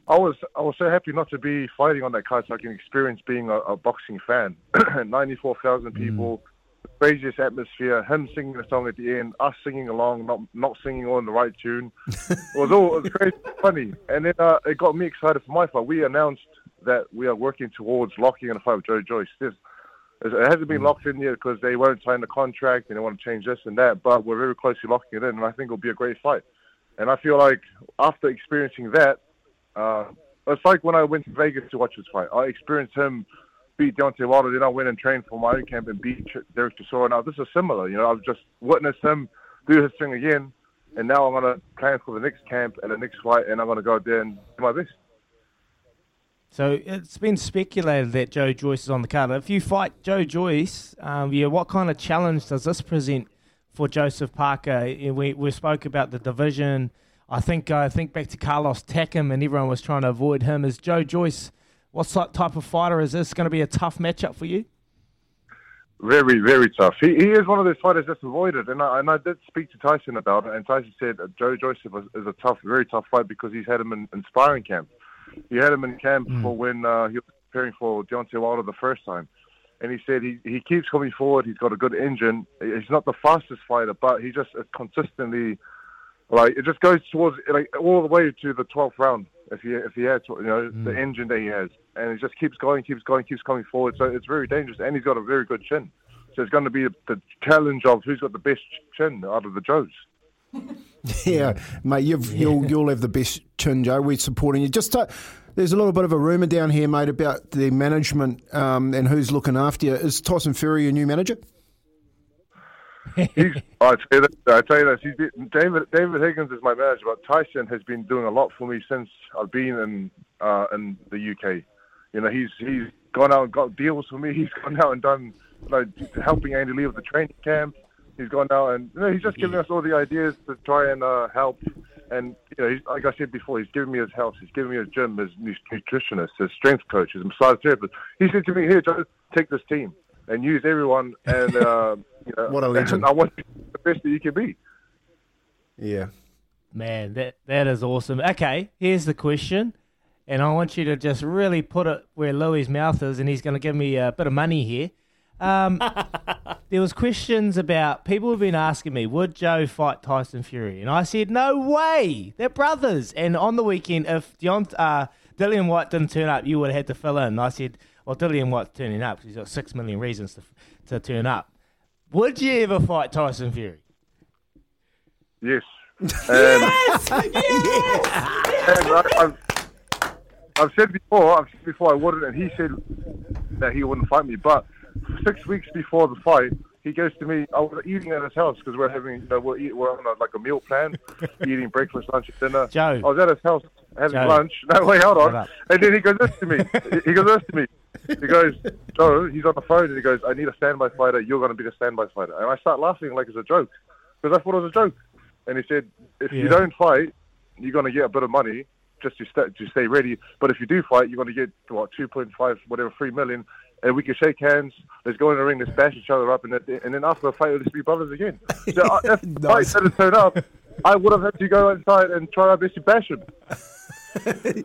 S16: I was, I was so happy not to be fighting on that card, so I can experience being a, a boxing fan. Ninety-four thousand people, the craziest atmosphere. Him singing the song at the end, us singing along, not not singing on the right tune. it was all it was crazy, funny, and then uh, it got me excited for my fight. We announced that we are working towards locking in a fight with Joe Joyce. This, it hasn't been locked in yet because they won't sign the contract and they want to change this and that. But we're very close to locking it in, and I think it'll be a great fight. And I feel like after experiencing that, uh, it's like when I went to Vegas to watch his fight. I experienced him beat Deontay Wilder, then I went and trained for my own camp and beat Derek Chisora. Now this is similar. You know, I've just witnessed him do his thing again, and now I'm gonna plan for the next camp and the next fight, and I'm gonna go out there and do my best.
S4: So it's been speculated that Joe Joyce is on the card. If you fight Joe Joyce, um, yeah, what kind of challenge does this present for Joseph Parker? We we spoke about the division. I think I think back to Carlos Takam, and everyone was trying to avoid him. Is Joe Joyce? What type of fighter is this? Going to be a tough matchup for you?
S16: Very, very tough. He, he is one of those fighters that's avoided, and I, and I did speak to Tyson about it, and Tyson said uh, Joe Joyce is, is a tough, very tough fight because he's had him in, in sparring camp. He had him in camp hmm. for when uh, he was preparing for Deontay Wilder the first time, and he said he, he keeps coming forward. He's got a good engine. He's not the fastest fighter, but he just uh, consistently like it just goes towards like all the way to the twelfth round. If he if he had you know the hmm. engine that he has, and it just keeps going, keeps going, keeps coming forward. So it's very dangerous, and he's got a very good chin. So it's going to be the challenge of who's got the best chin out of the Joes.
S14: Yeah, mate, you've, you'll you'll have the best chin, Joe. We're supporting you. Just uh, there's a little bit of a rumor down here, mate, about the management um, and who's looking after you. Is Tyson Fury your new manager?
S16: He's, I tell you this, I tell you this. He's been, David David Higgins is my manager, but Tyson has been doing a lot for me since I've been in uh, in the UK. You know, he's he's gone out and got deals for me. He's gone out and done like helping Andy Lee with the training camp. He's gone out and you know, he's just giving us all the ideas to try and uh, help. And you know, he's, like I said before, he's giving me his health. He's giving me his gym, his nutritionist, his strength coach, his massage therapist. He said to me, "Here, Joe, take this team and use everyone." And uh, you know,
S14: What a legend.
S16: I want you to be the best that you can be.
S14: Yeah.
S4: Man, that that is awesome. Okay, here's the question, and I want you to just really put it where Louis' mouth is, and he's going to give me a bit of money here. Um, there was questions about people have been asking me, would Joe fight Tyson Fury? And I said, no way, they're brothers. And on the weekend, if Deont- uh, Dillian Whyte didn't turn up, you would have had to fill in. And I said, well, Dillian Whyte's turning up 'cause he's got six million reasons to to turn up. Would you ever fight Tyson Fury?
S16: Yes. And, and I, I've, I've said before, I've said before I wouldn't, and he said that he wouldn't fight me. But six weeks before the fight, he goes to me. I was eating at his house because we're having, you know, we're, eat, we're on a, like a meal plan, eating breakfast, lunch, and dinner.
S4: Joe.
S16: I was at his house having
S4: Joe.
S16: lunch. No, wait, hold on. And then he goes this to me. he goes this to me. He goes, Joe, he's on the phone, and he goes, I need a standby fighter. You're going to be the standby fighter. And I start laughing like it's a joke because I thought it was a joke. And he said, if you don't fight, you're going to get a bit of money just to stay, to stay ready. But if you do fight, you're going to get what 2.5, whatever, three million, and we can shake hands. Let's go in the ring. Let's bash each other up, and then, and then after the fight, let's be brothers again. So uh, if the fight didn't turn up, I would have had to go inside and try our best to bash him.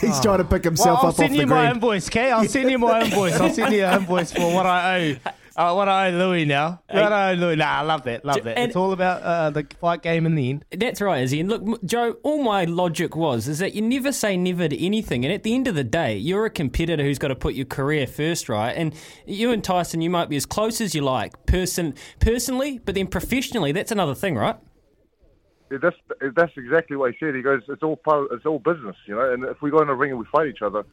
S14: He's trying to pick himself
S4: well, I'll send
S14: off
S4: you
S14: the
S4: my
S14: ground.
S4: invoice, okay? I'll send you my invoice. I'll send you an invoice for what I owe Oh, what I own Louis now. What I own Louis. Nah, I love that. Love that.
S6: and-
S4: it's all about uh, the fight game in the end.
S6: That's right, Izzy. And look, Joe, all my logic was is that you never say never to anything. And at the end of the day, you're a competitor who's got to put your career first, right? And you and Tyson, you might be as close as you like, person personally, but then professionally, that's another thing, right?
S16: Yeah, that's that's exactly what he said. He goes, it's all part, it's all business, you know. And if we go in a ring and we fight each other,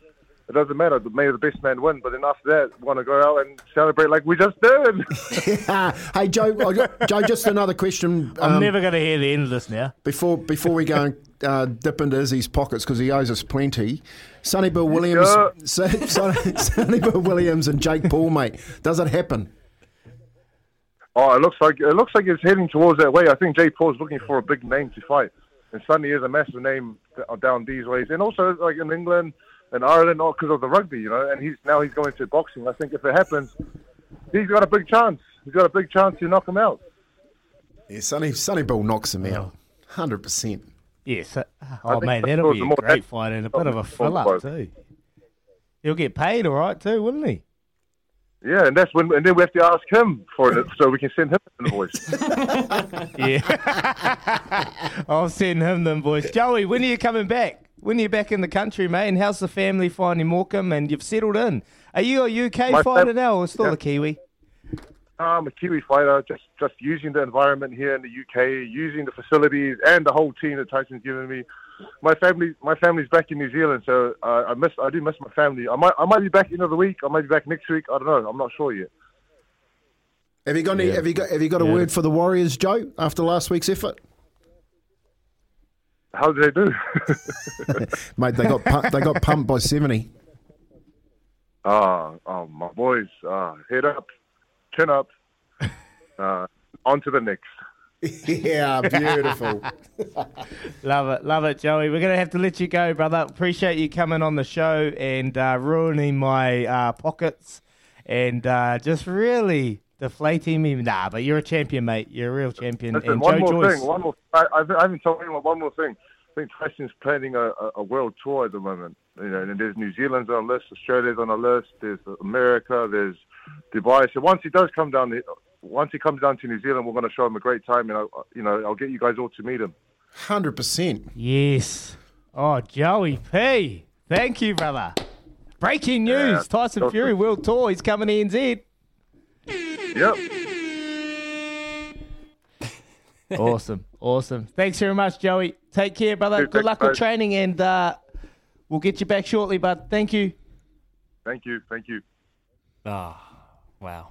S16: it doesn't matter. May the best man win. But then after that, we want to go out and celebrate like we just did.
S14: hey, Joe, got- Joe, just another question.
S4: I'm
S14: um,
S4: never going to hear the end of this now.
S14: Before before we go and uh, dip into Izzy's pockets because he owes us plenty. Sonny Bill Williams,
S16: Yeah.
S14: Son- Son- Sonny Bill Williams and Jake Paul, mate. Does it happen?
S16: Oh, it looks like it looks like it's heading towards that way. I think Jay Paul's looking for a big name to fight, and Sonny is a massive name down these ways, and also like in England and Ireland, all because of the rugby, you know. And he's now he's going to boxing. I think if it happens, he's got a big chance. He's got a big chance to knock him out.
S14: Yeah, Sonny Sonny Bill knocks him out, hundred percent.
S4: Yes. Oh,
S16: think
S4: mate, that'll be a
S16: more-
S4: great fight and a bit of a fill up, too. He'll get paid all right, too, wouldn't he?
S16: Yeah, and that's when, and then we have to ask him for it so we can send him an invoice.
S4: Yeah. I'll send him them boys. Joey, when are you coming back? When are you back in the country, mate? And how's the family finding Morecambe? And you've settled in. Are you a UK
S16: My
S4: fighter
S16: fam-
S4: now or still
S16: yeah.
S4: a Kiwi?
S16: I'm a Kiwi fighter, just just using the environment here in the UK, using the facilities and the whole team that Tyson's given me. My family, my family's back in New Zealand, so uh, I miss, I do miss my family. I might, I might be back another week. I might be back next week. I don't know. I'm not sure yet.
S14: Have you got any, have you got have you got a
S16: Yeah.
S14: word for the Warriors, Joe? After last week's effort,
S16: How did they do?
S14: mate, they got pu- they got pumped by seventy.
S16: Ah, oh, my boys, uh, head up, chin up, uh, on to the next.
S14: yeah, beautiful.
S4: Love it, love it, Joey. We're going to have to let you go, brother. Appreciate you coming on the show and uh, ruining my uh, pockets and uh, just really deflating me. Nah, but you're a champion, mate. You're a real champion.
S16: Listen,
S4: and
S16: one
S4: Joe
S16: more
S4: Joyce.
S16: thing. One more. I, I, I haven't told anyone one more thing. I think Tyson's planning a, a, a world tour at the moment. You know, and there's New Zealand's on a list, Australia's on a list, there's America, there's Dubai. So once he does come down, the- once he comes down to New Zealand, we're going to show him a great time, and I, you know, I'll get you guys all to meet him.
S14: Hundred percent.
S4: Yes. Oh, Joey P. Thank you, brother. Breaking news:
S16: Yeah.
S4: Tyson Fury World Tour. He's coming to NZ.
S16: Yep.
S4: awesome, awesome. Thanks very much, Joey. Take care, brother.
S16: Hey,
S4: Good luck with training, and uh, we'll get you back shortly. Bud, thank you.
S16: Thank you. Thank you.
S6: Ah, wow.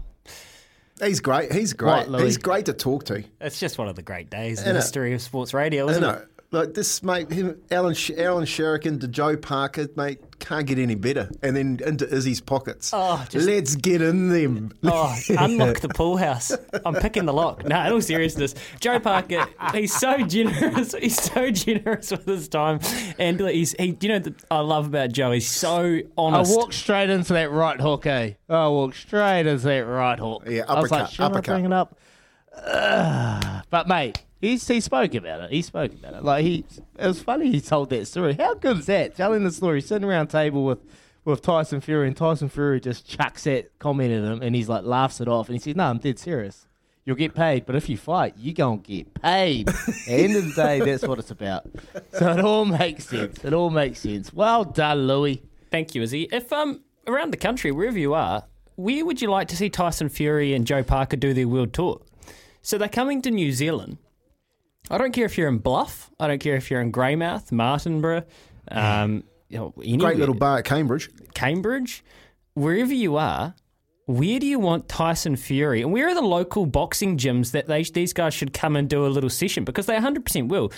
S14: He's great. He's great.
S6: Right,
S14: He's great to talk to.
S6: It's just one of the great days in the history of sports radio,
S14: I
S6: isn't
S14: know.
S6: it?
S14: Like this, mate. Him, Alan, Sh- Alan Sheridan to Joe Parker, mate, can't get any better. And then into Izzy's pockets.
S6: Oh, just-
S14: let's get in them.
S6: Oh, unlock the pool house. I'm picking the lock. No, in all seriousness, Joe Parker, he's so generous. He's so generous with his time, and he's he. You know, the, I love about Joe. He's so honest.
S4: I walked straight into that right hook, eh? I walked straight into that right hook.
S14: Yeah,
S4: I was like,
S14: uppercut,
S4: should I bring it up? Ugh. but mate, he's, he spoke about it. He spoke about it. Like he, it was funny. He told that story. How good is that? Telling the story, sitting around table with with Tyson Fury, and Tyson Fury just chucks that comment at him, and he's like laughs it off, and he says, "No, I'm dead serious. You'll get paid, but if you fight, you gonna get paid. At the end of the day, that's what it's about. So it all makes sense. It all makes sense. Well done, Louis.
S6: Thank you, Izzy. If um around the country, wherever you are, where would you like to see Tyson Fury and Joe Parker do their world tour? So they're coming to New Zealand. I don't care if you're in Bluff. I don't care if you're in Greymouth, Martinborough, um, you know, anywhere.
S14: Great little bar at Cambridge.
S6: Cambridge, wherever you are, where do you want Tyson Fury? And where are the local boxing gyms that they, these guys should come and do a little session? Because they 100% will.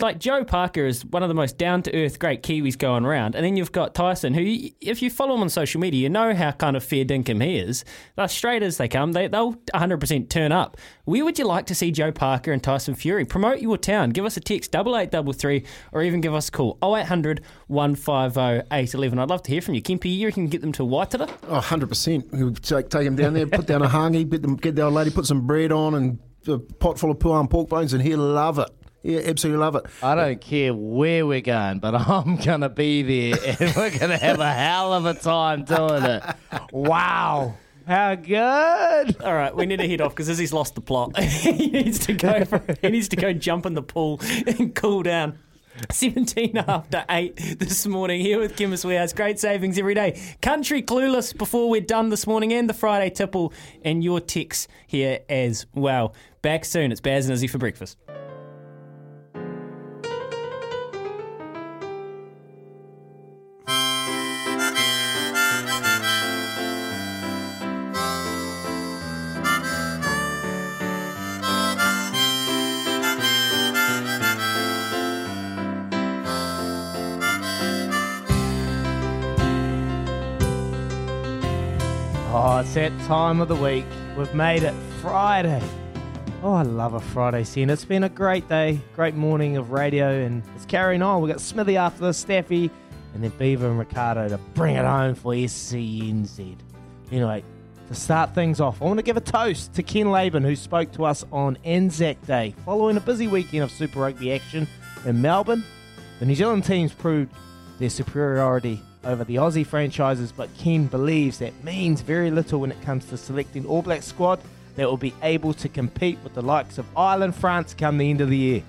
S6: Like Joe Parker is one of the most down to earth great Kiwis going around. And then you've got Tyson, who, if you follow him on social media, you know how kind of fair dinkum he is. They're straight as they come. They, they'll 100% turn up. Where would you like to see Joe Parker and Tyson Fury? Promote your town. Give us a text, 8833, or even give us a call, 0800 150 811. I'd love to hear from you. Kempy, you can get them to Waitara?
S14: Oh, 100%. We'll take, take him down there, put down a hangi, get, them, get the old lady, put some bread on and a pot full of puan pork bones, and he'll love it. Yeah, absolutely love it.
S4: I don't care where we're going, but I'm going to be there and we're going to have a hell of a time doing it. Wow. How good!
S6: All right, we need to head off because Izzy's lost the plot. he needs to go. For, he needs to go jump in the pool and cool down. 17 after 8 this morning here with Chemist Warehouse. Great savings every day. Country Clueless before we're done this morning and the Friday tipple and your ticks here as well. Back soon. It's Baz and Izzy for breakfast.
S4: That time of the week. We've made it Friday. Oh, I love a Friday scene. It's been a great day, great morning of radio, and it's carrying on. We've got Smithy after this, Staffy, and then Beaver and Ricardo to bring it home for SENZ. Anyway, to start things off, I want to give a toast to Ken Laban, who spoke to us on Anzac Day. Following a busy weekend of Super Rugby action in Melbourne, the New Zealand teams proved their superiority over the Aussie franchises, but Ken believes that means very little when it comes to selecting All Black squad that will be able to compete with the likes of Ireland, France come the end of the year.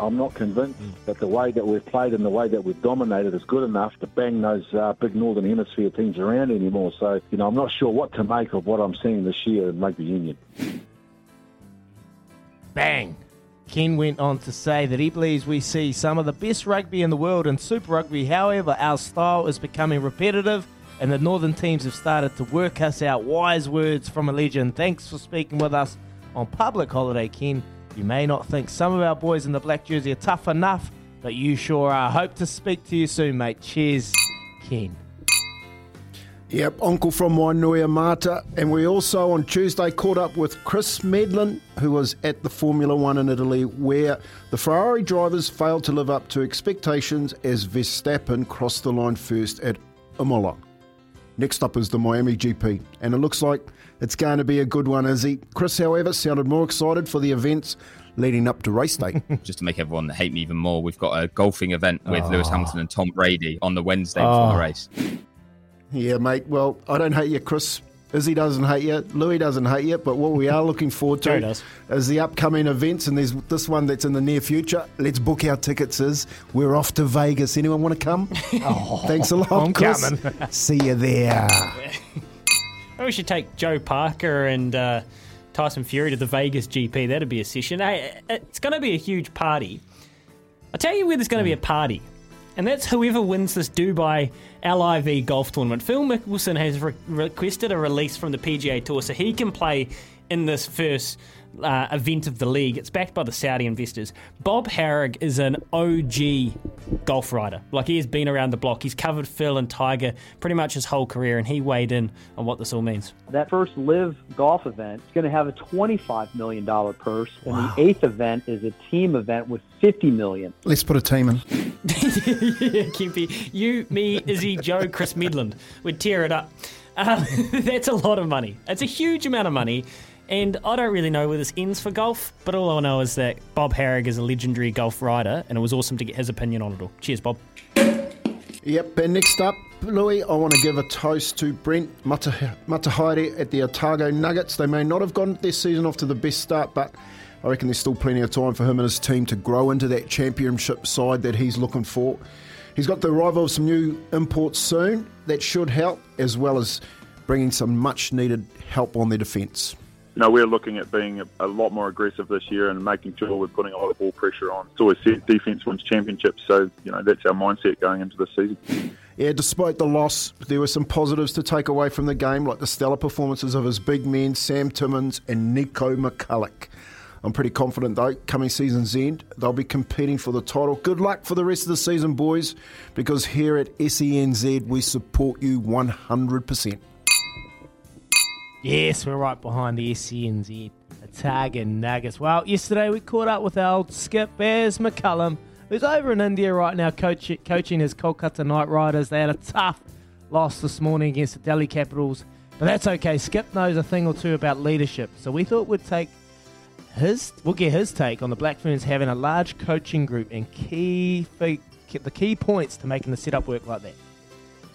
S17: I'm not convinced that the way that we've played and the way that we've dominated is good enough to bang those uh, big Northern Hemisphere teams around anymore. So, you know, I'm not sure what to make of what I'm seeing this year in rugby union.
S4: Bang! Ken went on to say that he believes we see some of the best rugby in the world in Super Rugby. However, our style is becoming repetitive, and the Northern teams have started to work us out. Wise words from a legend. Thanks for speaking with us on public holiday, Ken. You may not think some of our boys in the black jersey are tough enough, but you sure are. Hope to speak to you soon, mate. Cheers, Ken.
S5: Yep, Uncle from Wainuiomata. And we also on Tuesday caught up with Chris Medland, who was at the Formula One in Italy, where the Ferrari drivers failed to live up to expectations as Verstappen crossed the line first at Imola. Next up is the Miami GP, and it looks like it's going to be a good one, is he? Chris, however, sounded more excited for the events leading up to race day.
S18: Just to make everyone hate me even more, we've got a golfing event with
S5: Oh.
S18: Lewis ah. Hamilton and Tom Brady on the Wednesday before
S5: Oh.
S18: the ah. race.
S5: Yeah, mate. Well, I don't hate you, Chris. Izzy doesn't hate you. Louis doesn't hate you. But what we are looking forward to is the upcoming events, and there's this one that's in the near future. Let's book our tickets. Is we're off to Vegas. Anyone want to come? Thanks a lot,
S4: I'm
S5: Chris.
S4: coming.
S5: See you there.
S6: Maybe we should take Joe Parker and uh, Tyson Fury to the Vegas GP. That'd be a session. Hey, it's going to be a huge party. I'll tell you where there's going to be a party, and that's whoever wins this Dubai LIV golf tournament. Phil Mickelson has re- requested a release from the PGA Tour so he can play in this first uh, event of the league. It's backed by the Saudi investors. Bob Harig is an OG golf rider. Like he has been around the block. He's covered Phil and Tiger pretty much his whole career, and he weighed in on what this all means.
S19: That first LIV golf event is going to have a $25 million purse, and the eighth event is a team event with 50 million.
S5: Let's put a team in.
S6: yeah, Kempy. You, me, Izzy, Joe, Chris Medland we'd tear it up. Um, that's a lot of money. It's a huge amount of money. And I don't really know where this ends for golf, but all I know is that Bob Harig is a legendary golf rider, and it was awesome to get his opinion on it all. Cheers, Bob.
S5: Yep, and next up, Louis, I want to give a toast to Brent Mata- Matehaere at the Otago Nuggets. They may not have gone their season off to the best start, but I reckon there's still plenty of time for him and his team to grow into that championship side that he's looking for. He's got the arrival of some new imports soon that should help, as well as bringing some much needed help on their defence.
S20: No, we're looking at being a, a lot more aggressive this year and making sure we're putting a lot of ball pressure on. It's always said defence wins championships, so you know that's our mindset going into the season.
S5: Yeah, despite the loss, there were some positives to take away from the game, like the stellar performances of his big men, Sam Timmins and Nico McCulloch. I'm pretty confident, though, coming season's end, they'll be competing for the title. Good luck for the rest of the season, boys, because here at SENZ, we support you 100%.
S4: Yes, we're right behind the SCNZ tag Otago Nuggets. Well, yesterday we caught up with our old skip, Baz McCullum, who's over in India right now coach, coaching his Kolkata Knight Riders. They had a tough loss this morning against the Delhi Capitals, but that's okay. Skip knows a thing or two about leadership, so we thought we'd take his, we'll get his take on the Black Ferns having a large coaching group and key, the key points to making the setup work like that.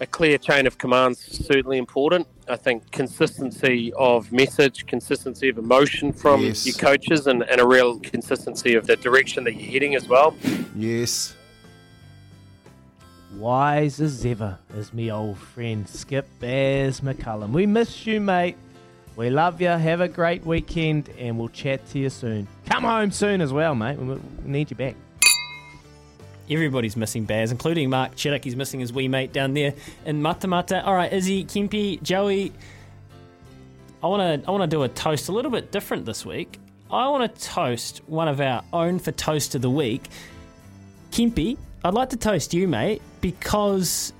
S21: A clear chain of commands is certainly important. I think consistency of message, consistency of emotion from
S5: Yes.
S21: your coaches, and, and a real consistency of the direction that you're heading as well.
S5: Yes.
S4: Wise as ever is me old friend Skip Baz McCullum. We miss you, mate. We love you. Have a great weekend, and we'll chat to you soon. Come home soon as well, mate. We we need you back.
S6: Everybody's missing Baz, including Mark Chiddock. He's missing his wee mate down there in Matamata. All right, Izzy, Kempy, Joey. I want to I want to do a toast a little bit different this week. I want to toast one of our own for toast of the week, Kempy. I'd like to toast you, mate, because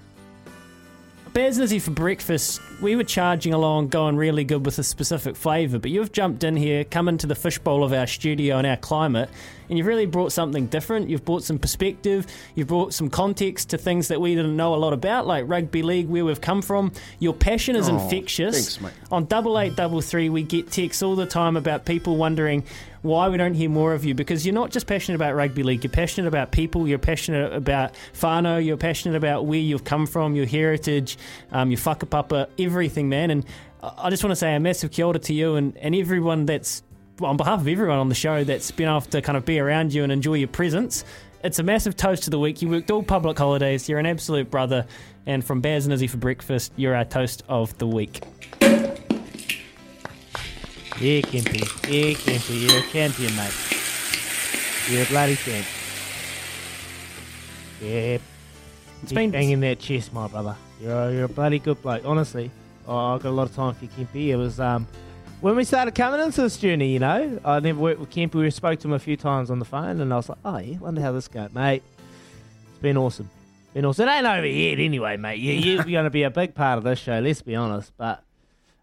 S6: Izzy for breakfast, we were charging along, going really good with a specific flavour, but you've jumped in here, come into the fishbowl of our studio and our climate, and you've really brought something different. You've brought some perspective, you've brought some context to things that we didn't know a lot about, like rugby league, where we've come from. Your passion is
S5: Oh,
S6: infectious.
S5: thanks, mate.
S6: On double eight double three, we get texts all the time about people wondering why we don't hear more of you because you're not just passionate about rugby league. You're passionate about people. You're passionate about whānau. You're passionate about where you've come from, your heritage, um, your whakapapa, everything, man. And I I just want to say a massive kia ora to you and, and everyone that's on behalf of everyone on the show that's been off to kind of be around you and enjoy your presence. It's a massive toast to the week. You worked all public holidays. You're an absolute brother. And from Baz and Izzy for breakfast, you're our toast of the week.
S4: Yeah, Kempy. Yeah, Kempy. You're a champion, mate. You're a bloody champ. Yeah. It's
S6: been-
S4: been banging that chest, my brother. You're a, you're a bloody good bloke. Honestly, oh, I've got a lot of time for you, Kempy. It was um when we started coming into this journey, you know, I never worked with Kempy. We spoke to him a few times on the phone, and I was like, oh yeah, wonder how this goes, mate. It's been awesome. Been awesome. It ain't over yet, anyway, mate. You, you're going to be a big part of this show. Let's be honest, but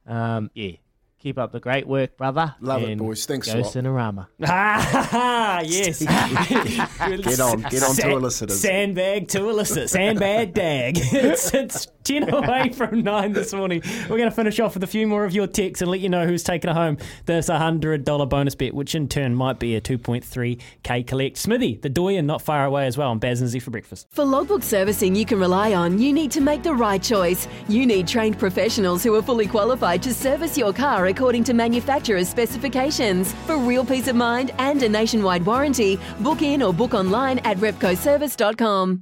S4: um, yeah. Keep up the great work, brother.
S14: Love it,
S4: and
S14: boys. Thanks a
S4: go
S14: lot.
S4: Cinerama.
S6: Ah, yes.
S14: Get on, get on to Elicitors.
S6: Sandbag to Elicit. Sandbag dag. it's, it's 10 away from 9 this morning. We're going to finish off with a few more of your texts and let you know who's taking it home. This $100 bonus bet, which in turn might be a 2.3k collect. Smithy, the doyen, not far away as well on Baz and Z for breakfast.
S22: For logbook servicing you can rely on, you need to make the right choice. You need trained professionals who are fully qualified to service your car according to manufacturer's specifications. For real peace of mind and a nationwide warranty, book in or book online at repcoservice.com.